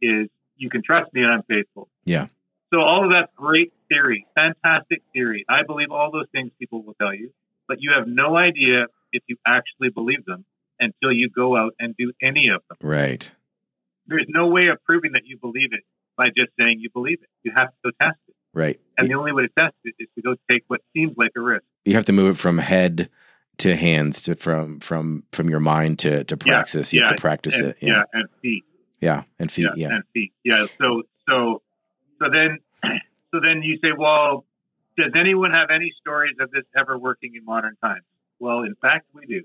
[SPEAKER 2] Is you can trust me and I'm faithful.
[SPEAKER 3] Yeah.
[SPEAKER 2] So all of that great theory, fantastic theory. I believe all those things people will tell you, but you have no idea if you actually believe them until you go out and do any of them.
[SPEAKER 3] Right.
[SPEAKER 2] There's no way of proving that you believe it by just saying you believe it. You have to go test it.
[SPEAKER 3] Right.
[SPEAKER 2] And the only way to test it is to go take what seems like a risk.
[SPEAKER 3] You have to move it from head to hands to from from from your mind to to
[SPEAKER 2] Yeah,
[SPEAKER 3] praxis. You have
[SPEAKER 2] yeah,
[SPEAKER 3] to practice
[SPEAKER 2] and,
[SPEAKER 3] it. Yeah.
[SPEAKER 2] and feet.
[SPEAKER 3] Yeah. And feet. Yeah.
[SPEAKER 2] and feet. Yeah. So so so then so then you say, well, does anyone have any stories of this ever working in modern times? Well, in fact, we do.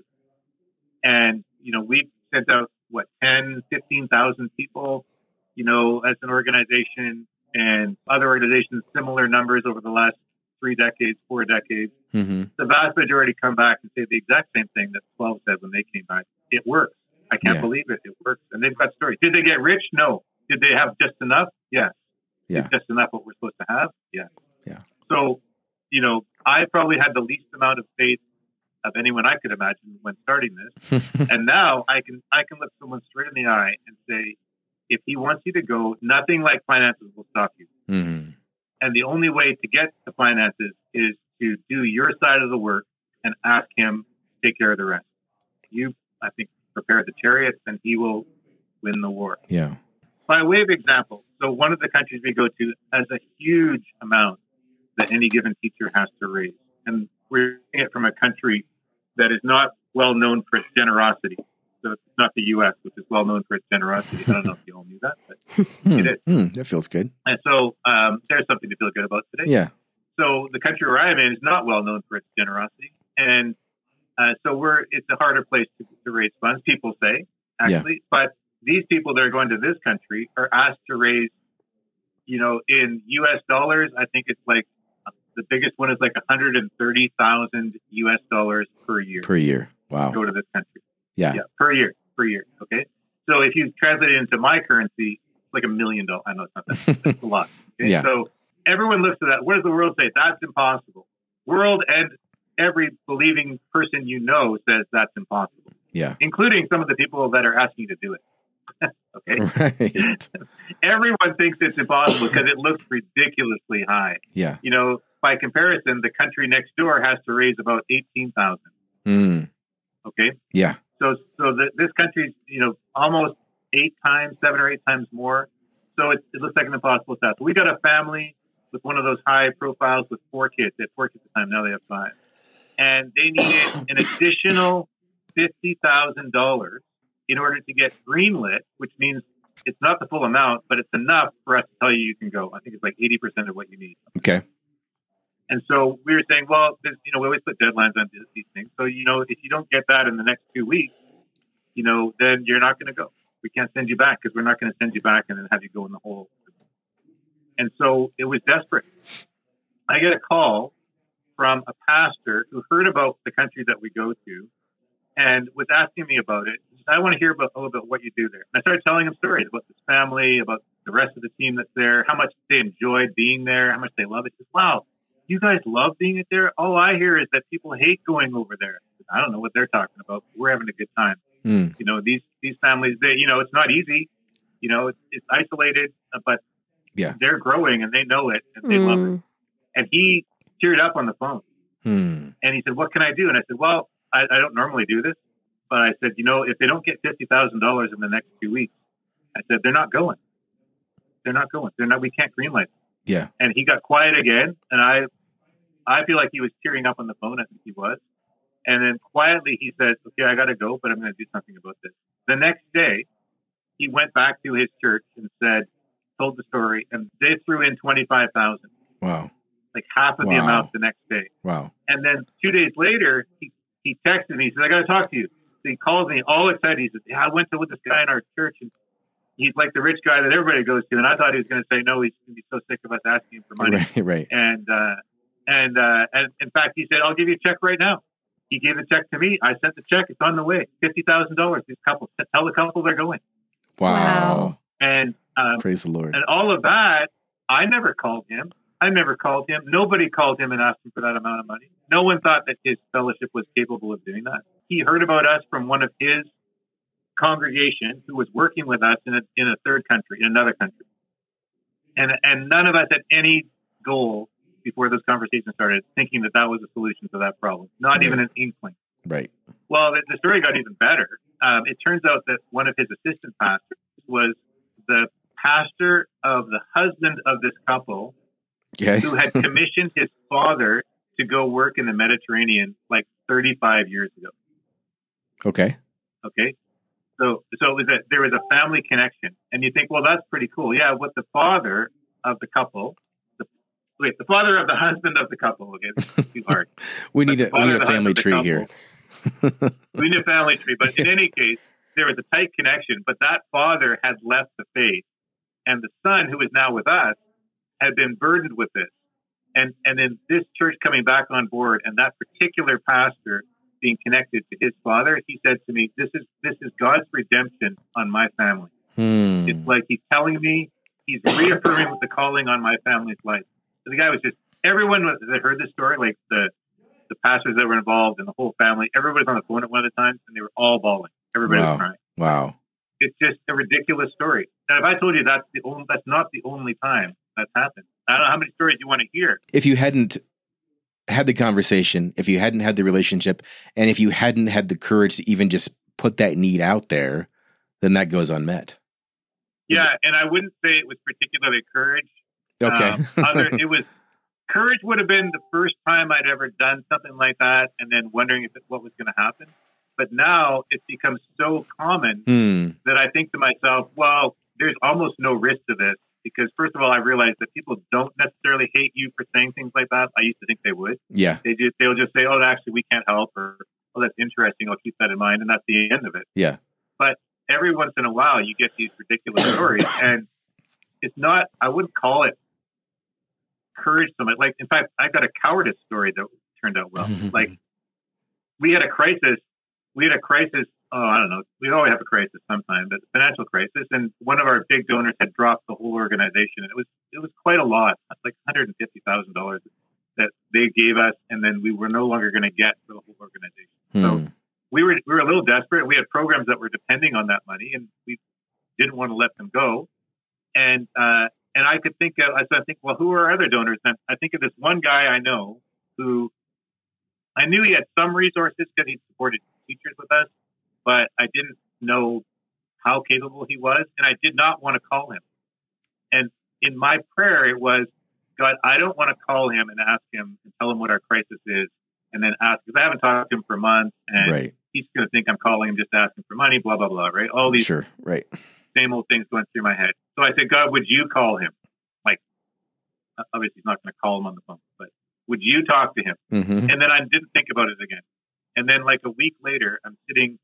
[SPEAKER 2] And you know, we've sent out what 10, 15,000 people, you know, as an organization, and other organizations similar numbers over the last three decades, four decades.
[SPEAKER 3] Mm-hmm.
[SPEAKER 2] The vast majority come back and say the exact same thing that 12 said when they came back. It works. I can't
[SPEAKER 3] Yeah.
[SPEAKER 2] believe it. It works. And they've got stories. Did they get rich? No. Did they have just enough? Yes.
[SPEAKER 3] Yeah.
[SPEAKER 2] Is just enough what we're supposed to have? Yes.
[SPEAKER 3] Yeah.
[SPEAKER 2] So, you know, I probably had the least amount of faith of anyone I could imagine when starting this. and now I can I can look someone straight in the eye and say, if he wants you to go, nothing like finances will stop you.
[SPEAKER 3] mm-hmm.
[SPEAKER 2] And the only way to get the finances is to do your side of the work and ask him to take care of the rest. You, I think, prepare the chariots and he will win the war.
[SPEAKER 3] Yeah.
[SPEAKER 2] By way of example, so one of the countries we go to has a huge amount that any given teacher has to raise. And we're getting it from a country that is not well known for its generosity. So it's not the U.S., which is well known for its generosity. I don't know if you all knew that, but. It is.
[SPEAKER 3] Hmm. That feels good.
[SPEAKER 2] and so um, there's something to feel good about today.
[SPEAKER 3] Yeah.
[SPEAKER 2] So the country where I'm in is not well known for its generosity, and uh, so we're it's a harder place to, to raise funds. People say actually, but these people that are going to this country are asked to raise, you know, in U.S. dollars. I think it's like the biggest one is like 130,000 U.S. dollars per year
[SPEAKER 3] Per year.
[SPEAKER 2] to
[SPEAKER 3] Wow.
[SPEAKER 2] go to this country.
[SPEAKER 3] Yeah.
[SPEAKER 2] Yeah, per year, per year. Okay. So if you translate it into my currency, it's like a million dollars. I know it's not that. That's a lot. Okay?
[SPEAKER 3] Yeah.
[SPEAKER 2] So everyone looks at that. What does the world say? That's impossible. World and every believing person you know says that's impossible,
[SPEAKER 3] Yeah.
[SPEAKER 2] including some of the people that are asking you to do it. okay.
[SPEAKER 3] Right.
[SPEAKER 2] Everyone thinks it's impossible because it looks ridiculously high.
[SPEAKER 3] Yeah.
[SPEAKER 2] You know, by comparison, the country next door has to raise about 18,000.
[SPEAKER 3] Mm.
[SPEAKER 2] Okay.
[SPEAKER 3] Yeah.
[SPEAKER 2] So, so the, this country's, you know, almost eight times, seven or eight times more. So it, it looks like an impossible task. We got a family with one of those high profiles with four kids. They had four kids at the time. Now they have five, and they needed an additional fifty thousand dollars in order to get greenlit, which means it's not the full amount, but it's enough for us to tell you you can go. I think it's like eighty percent of what you need.
[SPEAKER 3] Okay.
[SPEAKER 2] And so we were saying, well, you know, we always put deadlines on these things. So you know, if you don't get that in the next two weeks, you know, then you're not going to go. We can't send you back because we're not going to send you back and then have you go in the hole. And so it was desperate. I get a call from a pastor who heard about the country that we go to and was asking me about it. I want to hear about a little bit what you do there. And I started telling him stories about this family, about the rest of the team that's there, how much they enjoyed being there, how much they love it. Just wow, you guys love being at there. All I hear is that people hate going over there. I don't know what they're talking about. We're having a good time.
[SPEAKER 3] Mm.
[SPEAKER 2] You know, these these families, they, you know, it's not easy. You know, it's, it's isolated, but
[SPEAKER 3] yeah,
[SPEAKER 2] they're growing and they know it and they mm. love it. And he teared up on the phone
[SPEAKER 3] mm.
[SPEAKER 2] and he said, "What can I do?" And I said, "Well, I, I don't normally do this, but I said, you know, if they don't get fifty thousand dollars in the next two weeks, I said they're not going. They're not going. They're not. We can't greenlight."
[SPEAKER 3] Yeah.
[SPEAKER 2] And he got quiet again, and I, I feel like he was tearing up on the phone. I think he was. And then quietly he said, "Okay, I got to go, but I'm going to do something about this." The next day, he went back to his church and said, told the story, and they threw in twenty five thousand.
[SPEAKER 3] Wow.
[SPEAKER 2] Like half of
[SPEAKER 3] wow.
[SPEAKER 2] the amount the next day.
[SPEAKER 3] Wow.
[SPEAKER 2] And then two days later, he he texted me. He said, "I got to talk to you." So he calls me all excited. He said, "Yeah, I went to with this guy in our church, and he's like the rich guy that everybody goes to." And I thought he was going to say no. He's going to be so sick of us asking him for money.
[SPEAKER 3] Right. Right.
[SPEAKER 2] And uh, and uh, and in fact, he said, "I'll give you a check right now." He gave a check to me. I sent the check. It's on the way. Fifty thousand dollars. These couples. Tell the couple they're going.
[SPEAKER 3] Wow.
[SPEAKER 1] wow.
[SPEAKER 2] And um,
[SPEAKER 3] praise the Lord.
[SPEAKER 2] And all of that, I never called him. I never called him. Nobody called him and asked him for that amount of money. No one thought that his fellowship was capable of doing that. He heard about us from one of his congregation who was working with us in a, in a third country, in another country. And, and none of us had any goal before those conversations started thinking that that was a solution to that problem. Not right. even an inkling.
[SPEAKER 3] Right.
[SPEAKER 2] Well, the, the story got even better. Um, it turns out that one of his assistant pastors was the pastor of the husband of this couple
[SPEAKER 3] okay.
[SPEAKER 2] who had commissioned his father to go work in the Mediterranean like 35 years ago.
[SPEAKER 3] Okay.
[SPEAKER 2] Okay. So, so it was a, there was a family connection, and you think, well, that's pretty cool. Yeah, what the father of the couple, wait, the father of the husband of the couple. Okay, it's too hard.
[SPEAKER 3] we need a we need a family tree here.
[SPEAKER 2] we need a family tree, but in any case, there was a tight connection. But that father had left the faith, and the son, who is now with us, had been burdened with this. And and then this church coming back on board, and that particular pastor being connected to his father, he said to me, "This is this is God's redemption on my family.
[SPEAKER 3] Hmm.
[SPEAKER 2] It's like he's telling me, he's reaffirming the calling on my family's life." The guy was just everyone was that heard this story, like the the pastors that were involved and the whole family, everybody was on the phone at one of the times, and they were all bawling. Everybody
[SPEAKER 3] wow.
[SPEAKER 2] was crying.
[SPEAKER 3] Wow.
[SPEAKER 2] It's just a ridiculous story. Now, if I told you that's the only, that's not the only time that's happened. I don't know how many stories you want to hear.
[SPEAKER 3] If you hadn't had the conversation, if you hadn't had the relationship, and if you hadn't had the courage to even just put that need out there, then that goes unmet.
[SPEAKER 2] Yeah, and I wouldn't say it was particularly courage.
[SPEAKER 3] Okay.
[SPEAKER 2] Um, other, it was courage would have been the first time I'd ever done something like that, and then wondering if it, what was going to happen. But now it's become so common
[SPEAKER 3] Hmm.
[SPEAKER 2] that I think to myself, well, there's almost no risk to this because first of all, I realized that people don't necessarily hate you for saying things like that. I used to think they would.
[SPEAKER 3] Yeah.
[SPEAKER 2] They just they'll just say, "Oh, actually, we can't help," or "Oh, that's interesting. I'll keep that in mind," and that's the end of it.
[SPEAKER 3] Yeah.
[SPEAKER 2] But every once in a while, you get these ridiculous stories, and it's not. I wouldn't call it courage so much. Like, in fact, I've got a cowardice story that turned out well. like, we had a crisis. We had a crisis oh, I don't know. We always have a crisis sometime, but financial crisis. And one of our big donors had dropped the whole organization. And it was it was quite a lot, like one hundred and fifty thousand dollars that they gave us, and then we were no longer going to get for the whole organization.
[SPEAKER 3] Hmm.
[SPEAKER 2] So we were we were a little desperate. We had programs that were depending on that money, and we didn't want to let them go. And uh, and I could think of, I said I think, well, who are other donors? And I think of this one guy I know who I knew he had some resources because he supported teachers with us, but I didn't know how capable he was, and I did not want to call him. And in my prayer, it was, God, I don't want to call him and ask him and tell him what our crisis is, and then ask because I haven't talked to him for months, and
[SPEAKER 3] right.
[SPEAKER 2] he's going to think I'm calling him just asking for money, blah blah blah, right? All these
[SPEAKER 3] Sure. Right.
[SPEAKER 2] Same old things going through my head. So I said, God, would you call him? Like, obviously, he's not going to call him on the phone, but would you talk to him?
[SPEAKER 3] hmm
[SPEAKER 2] And then I didn't think about it again. And then, like a week later, I'm sitting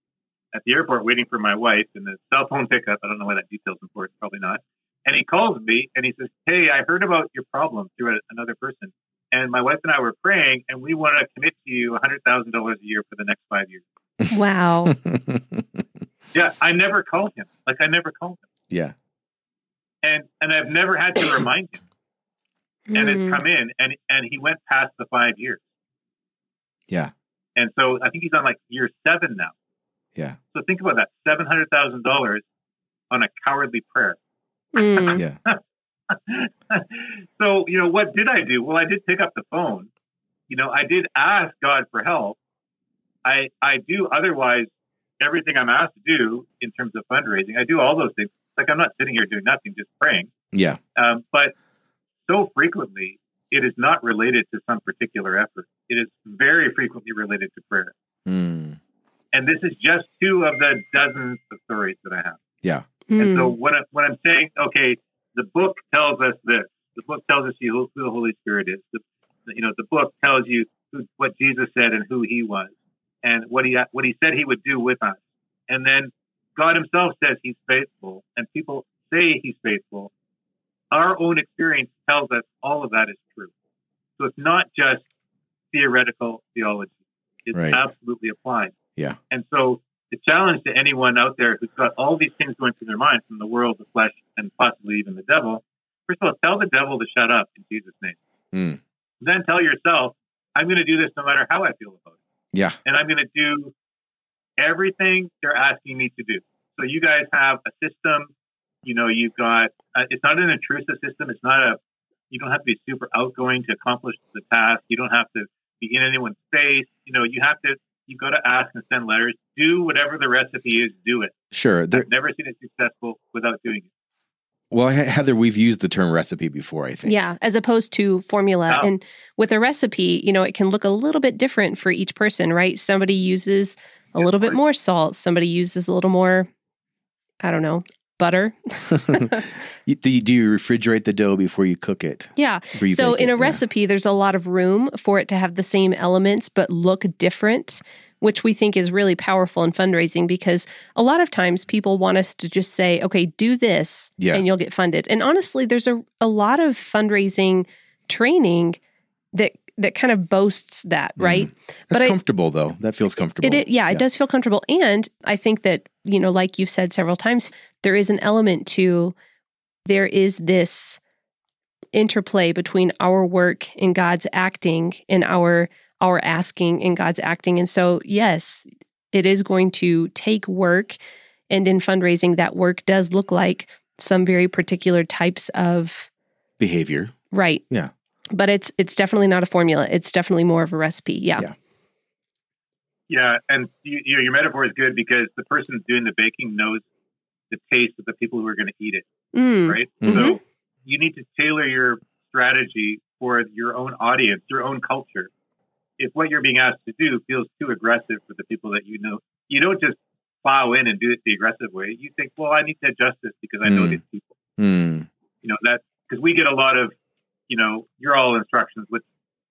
[SPEAKER 2] at the airport waiting for my wife, and the cell phone pickup. I don't know why that detail's important, probably not. And he calls me and he says, "Hey, I heard about your problem through a, another person, and my wife and I were praying, and we want to commit to you hundred thousand dollars a year for the next five years."
[SPEAKER 1] Wow.
[SPEAKER 2] Yeah, I never called him. Like I never called him,
[SPEAKER 3] yeah.
[SPEAKER 2] and and I've never had to remind him. And
[SPEAKER 1] Mm.
[SPEAKER 2] it's come in, and and he went past the five years,
[SPEAKER 3] Yeah.
[SPEAKER 2] and so I think he's on like year seven now.
[SPEAKER 3] Yeah.
[SPEAKER 2] So think about that: seven hundred thousand dollars on a cowardly prayer.
[SPEAKER 1] Mm.
[SPEAKER 3] Yeah.
[SPEAKER 2] so you know what did I do? Well, I did pick up the phone. You know, I did ask God for help. I I do otherwise everything I'm asked to do in terms of fundraising. I do all those things. Like I'm not sitting here doing nothing, just praying.
[SPEAKER 3] Yeah.
[SPEAKER 2] Um, but so frequently, it is not related to some particular effort. It is very frequently related to prayer.
[SPEAKER 3] Mm.
[SPEAKER 2] And this is just two of the dozens of stories that I have.
[SPEAKER 3] Yeah.
[SPEAKER 2] And so what, I, when I'm saying, okay, the book tells us this, the book tells us who, who the Holy Spirit is. The, you know, the book tells you who, what Jesus said and who He was, and what He what He said He would do with us. And then God Himself says He's faithful, and people say He's faithful. Our own experience tells us all of that is true. So it's not just theoretical theology; it's
[SPEAKER 3] Right.
[SPEAKER 2] absolutely applied.
[SPEAKER 3] Yeah.
[SPEAKER 2] And so the challenge to anyone out there who's got all these things going through their mind from the world, the flesh, and possibly even the devil, first of all, tell the devil to shut up in Jesus' name.
[SPEAKER 3] Mm.
[SPEAKER 2] Then tell yourself, I'm going to do this no matter how I feel about it.
[SPEAKER 3] Yeah.
[SPEAKER 2] And I'm going to do everything they're asking me to do. So you guys have a system, you know, you've got, uh, it's not an intrusive system. It's not a, you don't have to be super outgoing to accomplish the task. You don't have to be in anyone's face. You know, you have to, you've got to ask and send letters. Do whatever the recipe is, do it.
[SPEAKER 3] Sure. There,
[SPEAKER 2] I've never seen it successful without doing it.
[SPEAKER 3] Well, Heather, we've used the term recipe before, I think.
[SPEAKER 1] Yeah, as opposed to formula.
[SPEAKER 2] Oh.
[SPEAKER 1] And with a recipe, you know, it can look a little bit different for each person, right? Somebody uses a little bit more salt, somebody uses a little more, I don't know, butter.
[SPEAKER 3] Do, you, do you refrigerate the dough before you cook it?
[SPEAKER 1] Yeah. So in
[SPEAKER 3] it?
[SPEAKER 1] a
[SPEAKER 3] Yeah.
[SPEAKER 1] recipe, there's a lot of room for it to have the same elements but look different, which we think is really powerful in fundraising because a lot of times people want us to just say, okay, do this
[SPEAKER 3] Yeah.
[SPEAKER 1] and you'll get funded. And honestly, there's a, a lot of fundraising training that that kind of boasts that, mm-hmm. right?
[SPEAKER 3] That's
[SPEAKER 1] But I-
[SPEAKER 3] comfortable, though. That feels comfortable.
[SPEAKER 1] It, it yeah, it does feel comfortable. And I think that, you know, like you've said several times, there is an element to there is this interplay between our work and God's acting and our our asking and God's acting. And so, yes, it is going to take work. And in fundraising, that work does look like some very particular types of
[SPEAKER 3] Behavior.
[SPEAKER 1] right.
[SPEAKER 3] Yeah.
[SPEAKER 1] But it's it's definitely not a formula. It's definitely more of a recipe. Yeah.
[SPEAKER 3] Yeah.
[SPEAKER 2] Yeah, and you, you know, your metaphor is good because the person doing the baking knows the taste of the people who are going to eat it,
[SPEAKER 1] Mm.
[SPEAKER 2] right?
[SPEAKER 3] Mhm.
[SPEAKER 2] So you need to tailor your strategy for your own audience, your own culture. If what you're being asked to do feels too aggressive for the people that you know, you don't just plow in and do it the aggressive way. You think, well, I need to adjust this because I know
[SPEAKER 3] Mm.
[SPEAKER 2] these people.
[SPEAKER 3] Mm.
[SPEAKER 2] You know that because we get a lot of, you know, you're all instructions, which,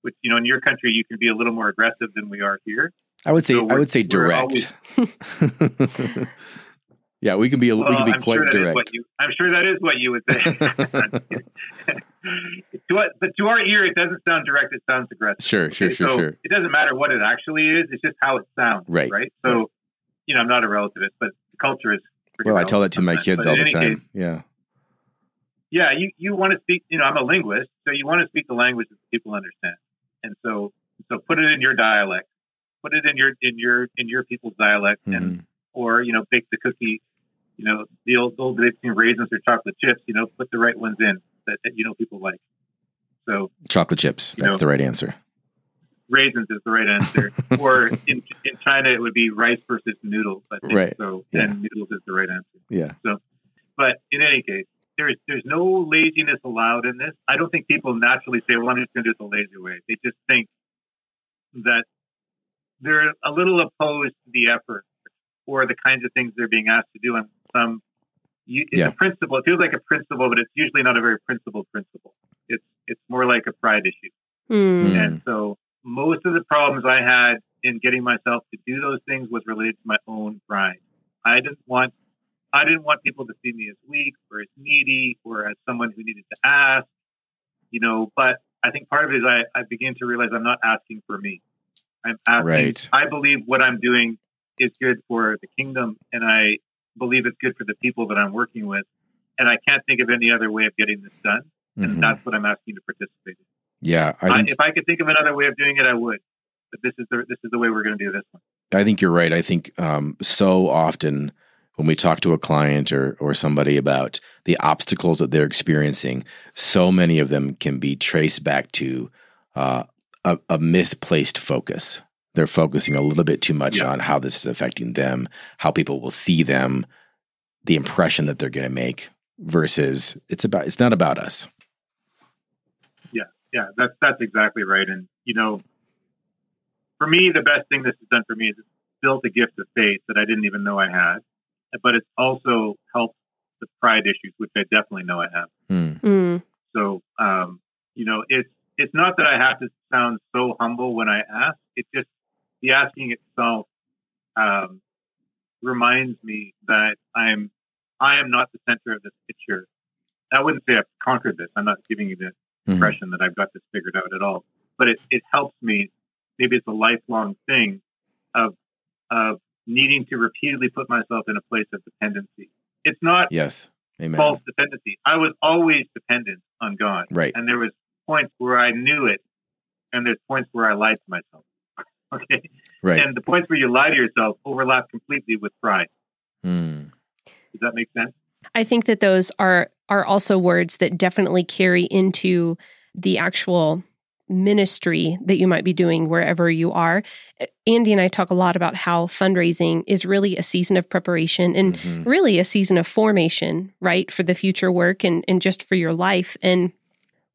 [SPEAKER 2] which you know, in your country you can be a little more aggressive than we are here.
[SPEAKER 3] I would say
[SPEAKER 2] So
[SPEAKER 3] I would say direct. yeah, we can be a, we can be
[SPEAKER 2] I'm
[SPEAKER 3] quite
[SPEAKER 2] sure
[SPEAKER 3] direct.
[SPEAKER 2] you, I'm sure that is what you would say. to us, but to our ear, it doesn't sound direct. It sounds aggressive.
[SPEAKER 3] Sure, sure,
[SPEAKER 2] Okay,
[SPEAKER 3] sure,
[SPEAKER 2] so
[SPEAKER 3] sure.
[SPEAKER 2] It doesn't matter what it actually is. It's just how it sounds.
[SPEAKER 3] Right,
[SPEAKER 2] Right. So, you know, I'm not a relativist, but the culture is.
[SPEAKER 3] Well, I tell that to my kids all the time.
[SPEAKER 2] case,
[SPEAKER 3] yeah.
[SPEAKER 2] yeah, you, you want to speak, you know, I'm a linguist, so you want to speak the language that people understand. And so, so put it in your dialect, put it in your, in your, in your people's dialect and,
[SPEAKER 3] Mhm.
[SPEAKER 2] or, you know, bake the cookie, you know, the old, old days raisins or chocolate chips, you know, put the right ones in that, that you know, people like. So
[SPEAKER 3] Chocolate chips. That's
[SPEAKER 2] know.
[SPEAKER 3] the right answer.
[SPEAKER 2] raisins is the right answer. or in, in China, it would be rice versus noodles. I think.
[SPEAKER 3] Right.
[SPEAKER 2] So,
[SPEAKER 3] Yeah.
[SPEAKER 2] and noodles is the right answer.
[SPEAKER 3] Yeah.
[SPEAKER 2] So, but in any case, there's there's no laziness allowed in this. I don't think people naturally say, "Well, I'm just going to do it the lazy way." They just think that they're a little opposed to the effort or the kinds of things they're being asked to do on some. You, it's
[SPEAKER 3] Yeah.
[SPEAKER 2] a principle. It feels like a principle, but it's usually not a very principled principle. It's it's more like a pride issue.
[SPEAKER 1] Mm.
[SPEAKER 2] And so most of the problems I had in getting myself to do those things was related to my own pride. I didn't want I didn't want people to see me as weak or as needy or as someone who needed to ask, you know, but I think part of it is I, I began to realize I'm not asking for me. I'm asking
[SPEAKER 3] Right.
[SPEAKER 2] I believe what I'm doing is good for the kingdom and I believe it's good for the people that I'm working with. And I can't think of any other way of getting this done. And
[SPEAKER 3] Mhm.
[SPEAKER 2] that's what I'm asking to participate in.
[SPEAKER 3] Yeah, I
[SPEAKER 2] I if I could think of another way of doing it, I would. But this is the this is the way we're going to do this one.
[SPEAKER 3] I think you're right. I think um, so often when we talk to a client or or somebody about the obstacles that they're experiencing, so many of them can be traced back to uh, a, a misplaced focus. They're focusing a little bit too much
[SPEAKER 2] Yeah.
[SPEAKER 3] on how this is affecting them, how people will see them, the impression that they're going to make, versus it's about it's not about us.
[SPEAKER 2] Yeah, yeah, that's that's exactly right. And you know, for me, the best thing this has done for me is it's built a gift of faith that I didn't even know I had. But it's also helped the pride issues, which I definitely know I have.
[SPEAKER 3] Hmm.
[SPEAKER 1] Mm.
[SPEAKER 2] So, um, you know, it's it's not that I have to sound so humble when I ask. It's just the asking itself um, reminds me that I'm I am not the center of this picture. I wouldn't say I've conquered this. I'm not giving you the
[SPEAKER 3] Mhm.
[SPEAKER 2] impression that I've got this figured out at all. But it, it helps me. Maybe it's a lifelong thing of of needing to repeatedly put myself in a place of dependency. It's not
[SPEAKER 3] Yes. Amen.
[SPEAKER 2] false dependency. I was always dependent on God.
[SPEAKER 3] Right.
[SPEAKER 2] And there was points where I knew it, and there's points where I lied to myself. Okay.
[SPEAKER 3] Right.
[SPEAKER 2] And the points where you lie to yourself overlap completely with pride.
[SPEAKER 3] Hmm.
[SPEAKER 2] Does that make sense?
[SPEAKER 1] I think that those are are also words that definitely carry into the actual ministry that you might be doing wherever you are. Andy and I talk a lot about how fundraising is really a season of preparation and
[SPEAKER 3] Mhm.
[SPEAKER 1] really a season of formation, right, for the future work and, and just for your life. And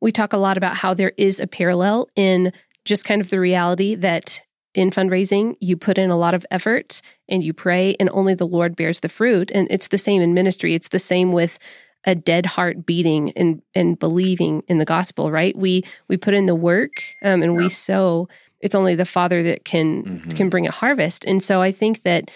[SPEAKER 1] we talk a lot about how there is a parallel in just kind of the reality that in fundraising, you put in a lot of effort and you pray, and only the Lord bears the fruit. And it's the same in ministry. It's the same with a dead heart beating and and believing in the gospel, right? We we put in the work um, and
[SPEAKER 2] Yeah.
[SPEAKER 1] we sow. It's only the Father that can
[SPEAKER 3] Mhm.
[SPEAKER 1] can bring a harvest. And so I think that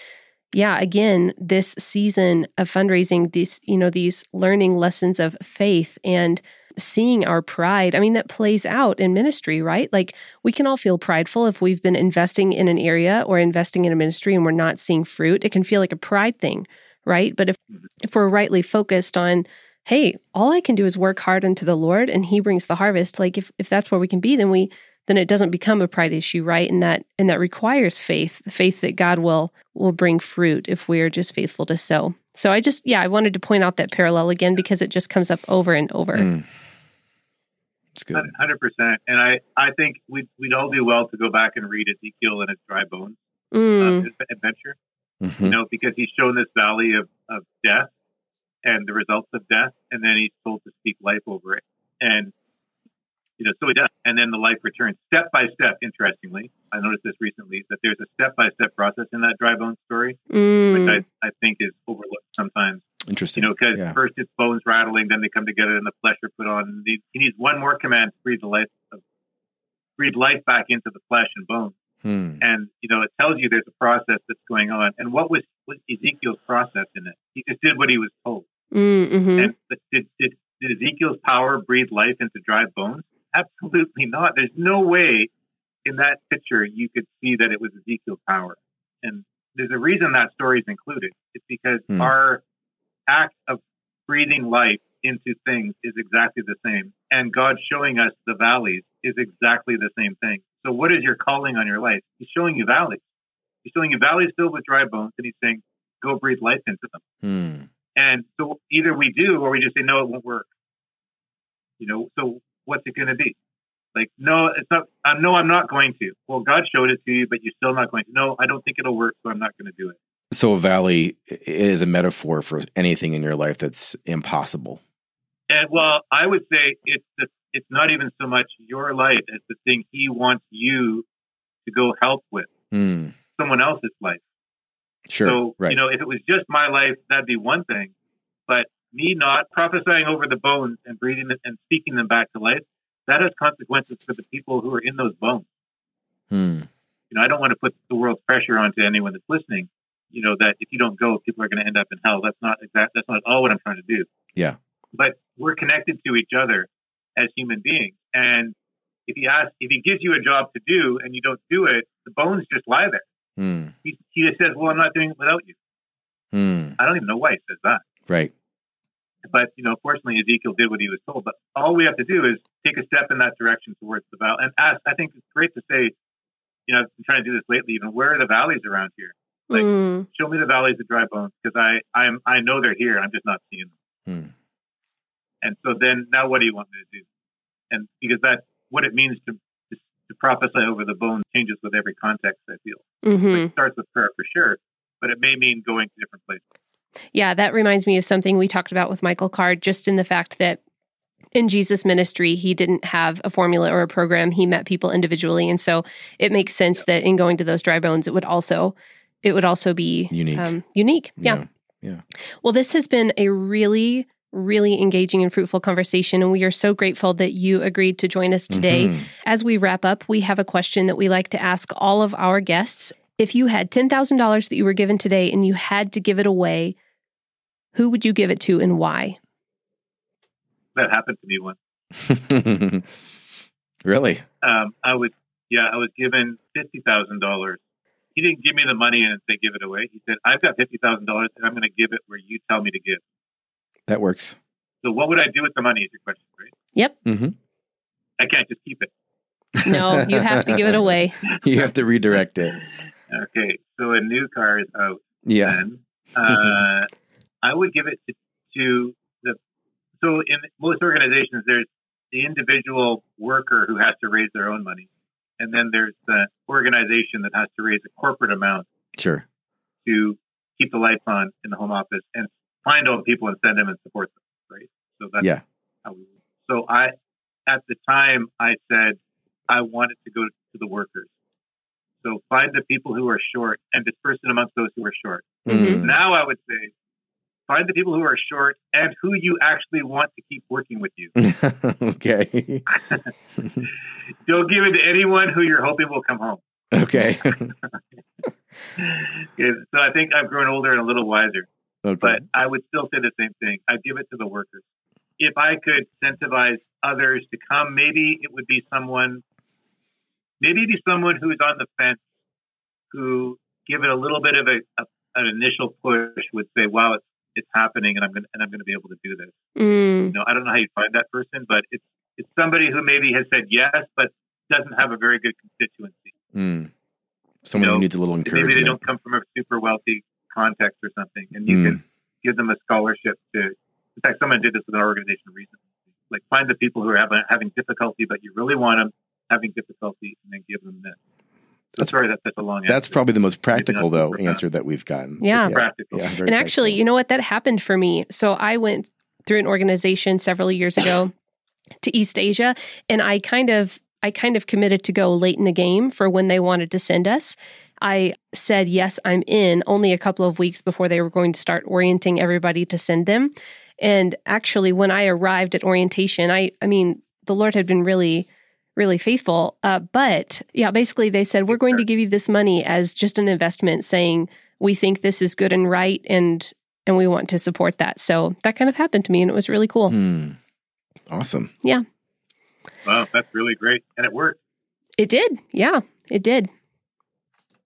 [SPEAKER 1] yeah, again, this season of fundraising, these, you know, these learning lessons of faith and seeing our pride. I mean, that plays out in ministry, right? Like we can all feel prideful if we've been investing in an area or investing in a ministry and we're not seeing fruit. It can feel like a pride thing, right? But if if we're rightly focused on, hey, all I can do is work hard unto the Lord and he brings the harvest, like if if that's where we can be, then we then it doesn't become a pride issue, right? And that and that requires faith, the faith that God will will bring fruit if we're just faithful to sow. So I just yeah, I wanted to point out that parallel again because it just comes up over and over.
[SPEAKER 3] Mm. It's good.
[SPEAKER 2] Hundred percent. And I, I think we'd we'd all do well to go back and read Ezekiel and his dry bones
[SPEAKER 1] Mm,
[SPEAKER 2] um, adventure.
[SPEAKER 3] Mhm.
[SPEAKER 2] You know, because he's shown this valley of, of death and the results of death, and then he's told to speak life over it. And you know, so he does. And then the life returns step by step. Interestingly, I noticed this recently that there's a step by step process in that dry bones story,
[SPEAKER 1] mm,
[SPEAKER 2] which I, I think is overlooked sometimes.
[SPEAKER 3] Interesting.
[SPEAKER 2] You know, because
[SPEAKER 3] Yeah.
[SPEAKER 2] first it's bones rattling, then they come together and the flesh are put on. He, he needs one more command to breathe the life of, breathe life back into the flesh and bones.
[SPEAKER 3] Hmm.
[SPEAKER 2] And you know, it tells you there's a process that's going on. And what was, was Ezekiel's process in it? He just did what he was told.
[SPEAKER 1] mm, mhm.
[SPEAKER 2] And but did, did did Ezekiel's power breathe life into dry bones? Absolutely not. There's no way in that picture you could see that it was Ezekiel's power. And there's a reason that story is included. It's because
[SPEAKER 3] Hmm.
[SPEAKER 2] our act of breathing life into things is exactly the same. And God showing us the valleys is exactly the same thing. So what is your calling on your life? He's showing you valleys. He's showing you valleys filled with dry bones and he's saying, go breathe life into them.
[SPEAKER 3] Hmm.
[SPEAKER 2] And so either we do or we just say, no, it won't work. You know, so what's it going to be? Like, no, it's not, uh, no, I'm not going to. Well, God showed it to you, but you're still not going to. No, I don't think it'll work, so I'm not going to do it.
[SPEAKER 3] So a valley is a metaphor for anything in your life that's impossible.
[SPEAKER 2] And well, I would say it's the, it's not even so much your life as the thing he wants you to go help with
[SPEAKER 3] Hmm.
[SPEAKER 2] someone else's life.
[SPEAKER 3] Sure.
[SPEAKER 2] So,
[SPEAKER 3] right.
[SPEAKER 2] you know, if it was just my life, that'd be one thing. But me not prophesying over the bones and breathing and speaking them back to life, that has consequences for the people who are in those bones.
[SPEAKER 3] Hmm.
[SPEAKER 2] You know, I don't want to put the world's pressure onto anyone that's listening. You know that if you don't go, people are going to end up in hell. That's not exact. That's not all what I'm trying to do.
[SPEAKER 3] Yeah.
[SPEAKER 2] But we're connected to each other as human beings, and if he asks, if he gives you a job to do and you don't do it, the bones just lie there.
[SPEAKER 3] Hmm.
[SPEAKER 2] He, he just says, "Well, I'm not doing it without you."
[SPEAKER 3] Hmm.
[SPEAKER 2] I don't even know why he says that.
[SPEAKER 3] Right.
[SPEAKER 2] But you know, fortunately, Ezekiel did what he was told. But all we have to do is take a step in that direction towards the valley. And ask, I think it's great to say, you know, I've been trying to do this lately. Even where are the valleys around here? Like,
[SPEAKER 1] Mm.
[SPEAKER 2] Show me the valleys of dry bones because I I'm I know they're here. I'm just not seeing them.
[SPEAKER 3] Hmm.
[SPEAKER 2] And so then now, what do you want me to do? And because that what it means to to, to prophesy over the bones changes with every context. I feel
[SPEAKER 1] hmm
[SPEAKER 2] Like, it starts with prayer for sure, but it may mean going to different places.
[SPEAKER 1] Yeah, that reminds me of something we talked about with Michael Card, just in the fact that in Jesus' ministry, he didn't have a formula or a program. He met people individually, and so it makes sense that in going to those dry bones, it would also it would also be
[SPEAKER 3] Unique.
[SPEAKER 1] Um, unique, yeah.
[SPEAKER 3] Yeah.
[SPEAKER 1] Well, this has been a really really engaging and fruitful conversation and we are so grateful that you agreed to join us today.
[SPEAKER 3] Mhm.
[SPEAKER 1] As we wrap up, we have a question that we like to ask all of our guests. If you had $10,000 that you were given today and you had to give it away, who would you give it to and why?
[SPEAKER 2] That happened to me once.
[SPEAKER 3] really?
[SPEAKER 2] um, I was, yeah, I was given fifty thousand dollars. He didn't give me the money and say give it away. He said, "I've got fifty thousand dollars, and I'm going to give it where you tell me to give."
[SPEAKER 3] That works.
[SPEAKER 2] So, what would I do with the money? Is your question, right?
[SPEAKER 1] Yep.
[SPEAKER 3] hmm
[SPEAKER 2] I can't just keep it.
[SPEAKER 1] No, you have to give it away.
[SPEAKER 3] You have to redirect it.
[SPEAKER 2] Okay, so a new car is out.
[SPEAKER 3] Yeah.
[SPEAKER 2] Then uh, I would give it to, to the. So, in most organizations, there's the individual worker who has to raise their own money, and then there's the organization that has to raise a corporate amount
[SPEAKER 3] Sure.
[SPEAKER 2] to keep the lights on in the home office and find all the people and send them and support them. Right. So that's
[SPEAKER 3] Yeah.
[SPEAKER 2] how we. So I, at the time, I said I wanted to go to the workers. So find the people who are short and disperse it amongst those who are short.
[SPEAKER 1] Mhm.
[SPEAKER 2] Now I would say find the people who are short and who you actually want to keep working with you.
[SPEAKER 3] okay.
[SPEAKER 2] Don't give it to anyone who you're hoping will come home.
[SPEAKER 3] okay.
[SPEAKER 2] so I think I've grown older and a little wiser.
[SPEAKER 3] okay.
[SPEAKER 2] but I would still say the same thing. I'd give it to the workers. If I could incentivize others to come, maybe it would be someone, maybe it'd be someone who's on the fence, who give it a little bit of a, a an initial push, would say, "Wow, it's it's happening, and I'm going and I'm going to be able to do this."
[SPEAKER 1] Mm,
[SPEAKER 2] You know, I don't know how you find that person, but it's it's somebody who maybe has said yes, but doesn't have a very good constituency.
[SPEAKER 3] Mm. Someone
[SPEAKER 2] You know,
[SPEAKER 3] who needs a little encouragement.
[SPEAKER 2] Maybe they don't come from a super wealthy context or something, and you
[SPEAKER 3] Mm.
[SPEAKER 2] can give them a scholarship to. In fact, someone did this with an organization recently. Like find the people who are having, having difficulty, but you really want them having difficulty, and then give them this. So
[SPEAKER 3] That's-
[SPEAKER 2] sorry, that's such a long answer.
[SPEAKER 3] That's probably the most practical, though, answer that we've gotten.
[SPEAKER 1] Yeah.
[SPEAKER 2] practical.
[SPEAKER 3] Yeah, very
[SPEAKER 1] and actually,
[SPEAKER 3] practical.
[SPEAKER 1] you know what? That happened for me. So I went through an organization several years ago to East Asia, and I kind of I kind of committed to go late in the game for when they wanted to send us. I said yes, I'm in. Only a couple of weeks before they were going to start orienting everybody to send them. And actually, when I arrived at orientation, I I mean, the Lord had been really really faithful. Uh, but yeah, basically they said we're going to give you this money as just an investment, saying we think this is good and right, and and we want to support that. So that kind of happened to me, and it was really cool.
[SPEAKER 3] Hmm. Awesome. Yeah.
[SPEAKER 2] Wow, that's really great, and it worked.
[SPEAKER 1] It did, yeah, it did.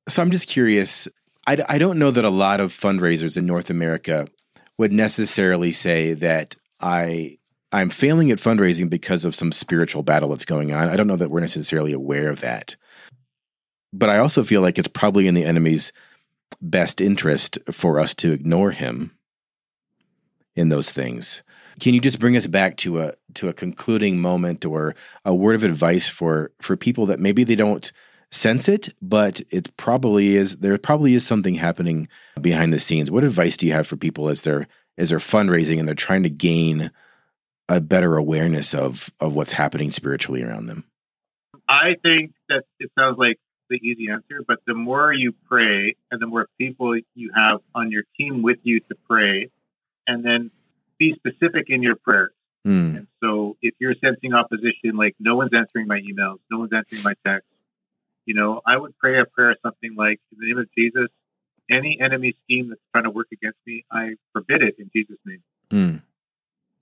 [SPEAKER 3] So I'm just curious. I, I don't know that a lot of fundraisers in North America would necessarily say that I I'm failing at fundraising because of some spiritual battle that's going on. I don't know that we're necessarily aware of that. But I also feel like it's probably in the enemy's best interest for us to ignore him in those things. Can you just bring us back to a to a concluding moment or a word of advice for for people that maybe they don't sense it, but it probably is there probably is something happening behind the scenes. What advice do you have for people as they're as they're fundraising and they're trying to gain a better awareness of of what's happening spiritually around them?
[SPEAKER 2] I think that it sounds like the easy answer, but the more you pray and the more people you have on your team with you to pray, and then be specific in your prayers.
[SPEAKER 3] Mm.
[SPEAKER 2] And so if you're sensing opposition, like no one's answering my emails, no one's answering my texts, you know, I would pray a prayer something like, in the name of Jesus, any enemy scheme that's trying to work against me, I forbid it in Jesus' name.
[SPEAKER 3] Mm.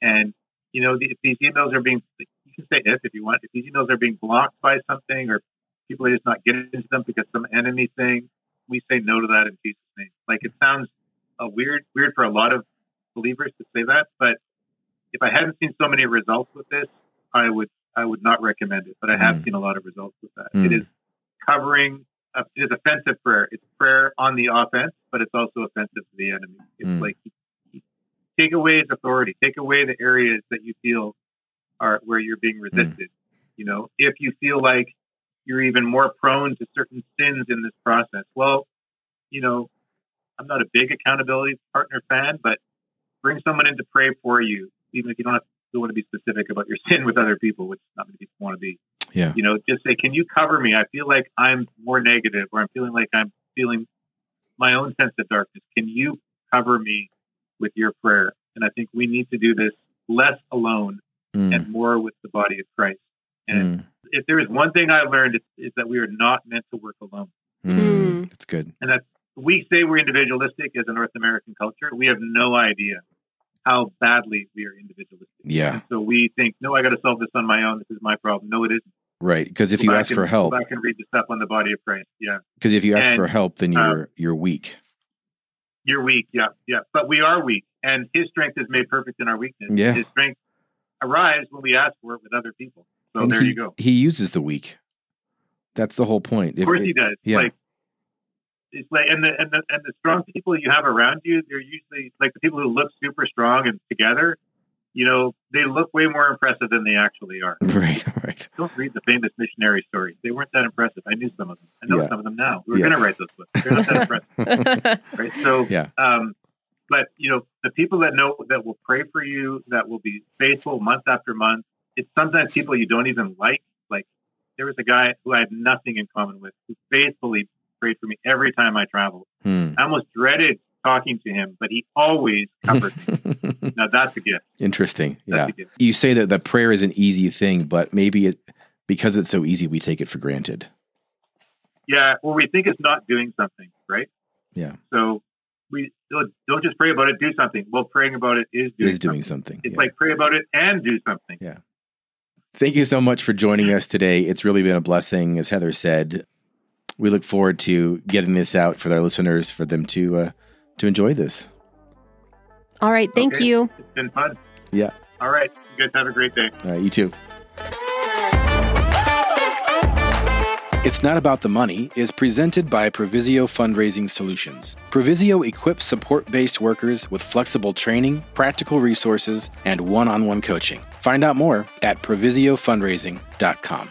[SPEAKER 2] And, you know, if these emails are being, you can say if if you want, if these emails are being blocked by something or people are just not getting into them because some enemy thing, we say no to that in Jesus' name. Like it sounds a weird, weird for a lot of believers to say that, but if I hadn't seen so many results with this, I would I would not recommend it. But I have
[SPEAKER 3] Mm.
[SPEAKER 2] seen a lot of results with that.
[SPEAKER 3] Mm.
[SPEAKER 2] It is covering. Uh, it is offensive prayer. It's prayer on the offense, but it's also offensive to the enemy. It's
[SPEAKER 3] Mm.
[SPEAKER 2] like take away his authority, take away the areas that you feel are where you're being hmm. resisted. You know, if you feel like you're even more prone to certain sins in this process, well, you know, I'm not a big accountability partner fan, but bring someone in to pray for you, even if you don't have don't want to be specific about your sin with other people, which not many people want to be.
[SPEAKER 3] Yeah.
[SPEAKER 2] You know, just say, "Can you cover me? I feel like I'm more negative, or I'm feeling like I'm feeling my own sense of darkness. Can you cover me with your prayer?" And I think we need to do this less alone
[SPEAKER 3] Mm.
[SPEAKER 2] and more with the body of Christ. And
[SPEAKER 3] Mm.
[SPEAKER 2] if there is one thing I learned, it's, it's that we are not meant to work alone.
[SPEAKER 3] Mm.
[SPEAKER 1] Mm.
[SPEAKER 3] That's good.
[SPEAKER 2] And that we say we're individualistic as a North American culture. We have no idea how badly we are individualistic.
[SPEAKER 3] Yeah.
[SPEAKER 2] And so we think, no, I got to solve this on my own. This is my problem. No, it isn't.
[SPEAKER 3] Right. Because if
[SPEAKER 2] Go
[SPEAKER 3] you ask
[SPEAKER 2] and-
[SPEAKER 3] for help,
[SPEAKER 2] I can read the stuff on the body of Christ. Yeah,
[SPEAKER 3] because if you ask
[SPEAKER 2] and,
[SPEAKER 3] for help, then
[SPEAKER 2] um,
[SPEAKER 3] you're you're weak.
[SPEAKER 2] You're weak. Yeah, yeah, but we are weak, and His strength is made perfect in our weakness.
[SPEAKER 3] Yeah.
[SPEAKER 2] His strength arrives when we ask for it with other people. So
[SPEAKER 3] and
[SPEAKER 2] there
[SPEAKER 3] he,
[SPEAKER 2] you go.
[SPEAKER 3] He uses the weak. That's the whole point.
[SPEAKER 2] Of course, he does.
[SPEAKER 3] yeah.
[SPEAKER 2] Like it's like, and the and the and the strong people you have around you, they're usually like the people who look super strong and together. You know, they look way more impressive than they actually are.
[SPEAKER 3] Right. Right.
[SPEAKER 2] Don't read the famous missionary stories; they weren't that impressive. I knew some of them. I know
[SPEAKER 3] Yeah.
[SPEAKER 2] some of them now. We were
[SPEAKER 3] Yeah.
[SPEAKER 2] going to write those books. They're not that impressive, right? So,
[SPEAKER 3] Yeah.
[SPEAKER 2] um, but you know, the people that know that will pray for you, that will be faithful month after month. It's sometimes people you don't even like. Like there was a guy who I had nothing in common with, who faithfully prayed for me every time I traveled.
[SPEAKER 3] Hmm.
[SPEAKER 2] I almost dreaded talking to him, but he always covered me. Now that's a gift.
[SPEAKER 3] Interesting.
[SPEAKER 2] That's
[SPEAKER 3] Yeah.
[SPEAKER 2] gift.
[SPEAKER 3] You say that the prayer is an easy thing, but maybe it because it's so easy, we take it for granted.
[SPEAKER 2] Yeah. Well, we think it's not doing something, right?
[SPEAKER 3] Yeah.
[SPEAKER 2] So we don't don't just pray about it, do something. Well, praying about it is doing
[SPEAKER 3] is doing
[SPEAKER 2] something.
[SPEAKER 3] something.
[SPEAKER 2] It's
[SPEAKER 3] yeah.
[SPEAKER 2] like pray about it and do something. Yeah.
[SPEAKER 3] Thank you so much for joining us today. It's really been a blessing, as Heather said. We look forward to getting this out for our listeners, for them to uh, to enjoy this.
[SPEAKER 1] All right. Thank
[SPEAKER 2] Okay.
[SPEAKER 1] you.
[SPEAKER 2] It's been fun.
[SPEAKER 3] Yeah.
[SPEAKER 2] All right. You guys have a great day.
[SPEAKER 3] All right, you too. It's Not About the Money is presented by Provisio Fundraising Solutions. Provisio equips support based workers with flexible training, practical resources, and one on one coaching. Find out more at provisiofundraising.com.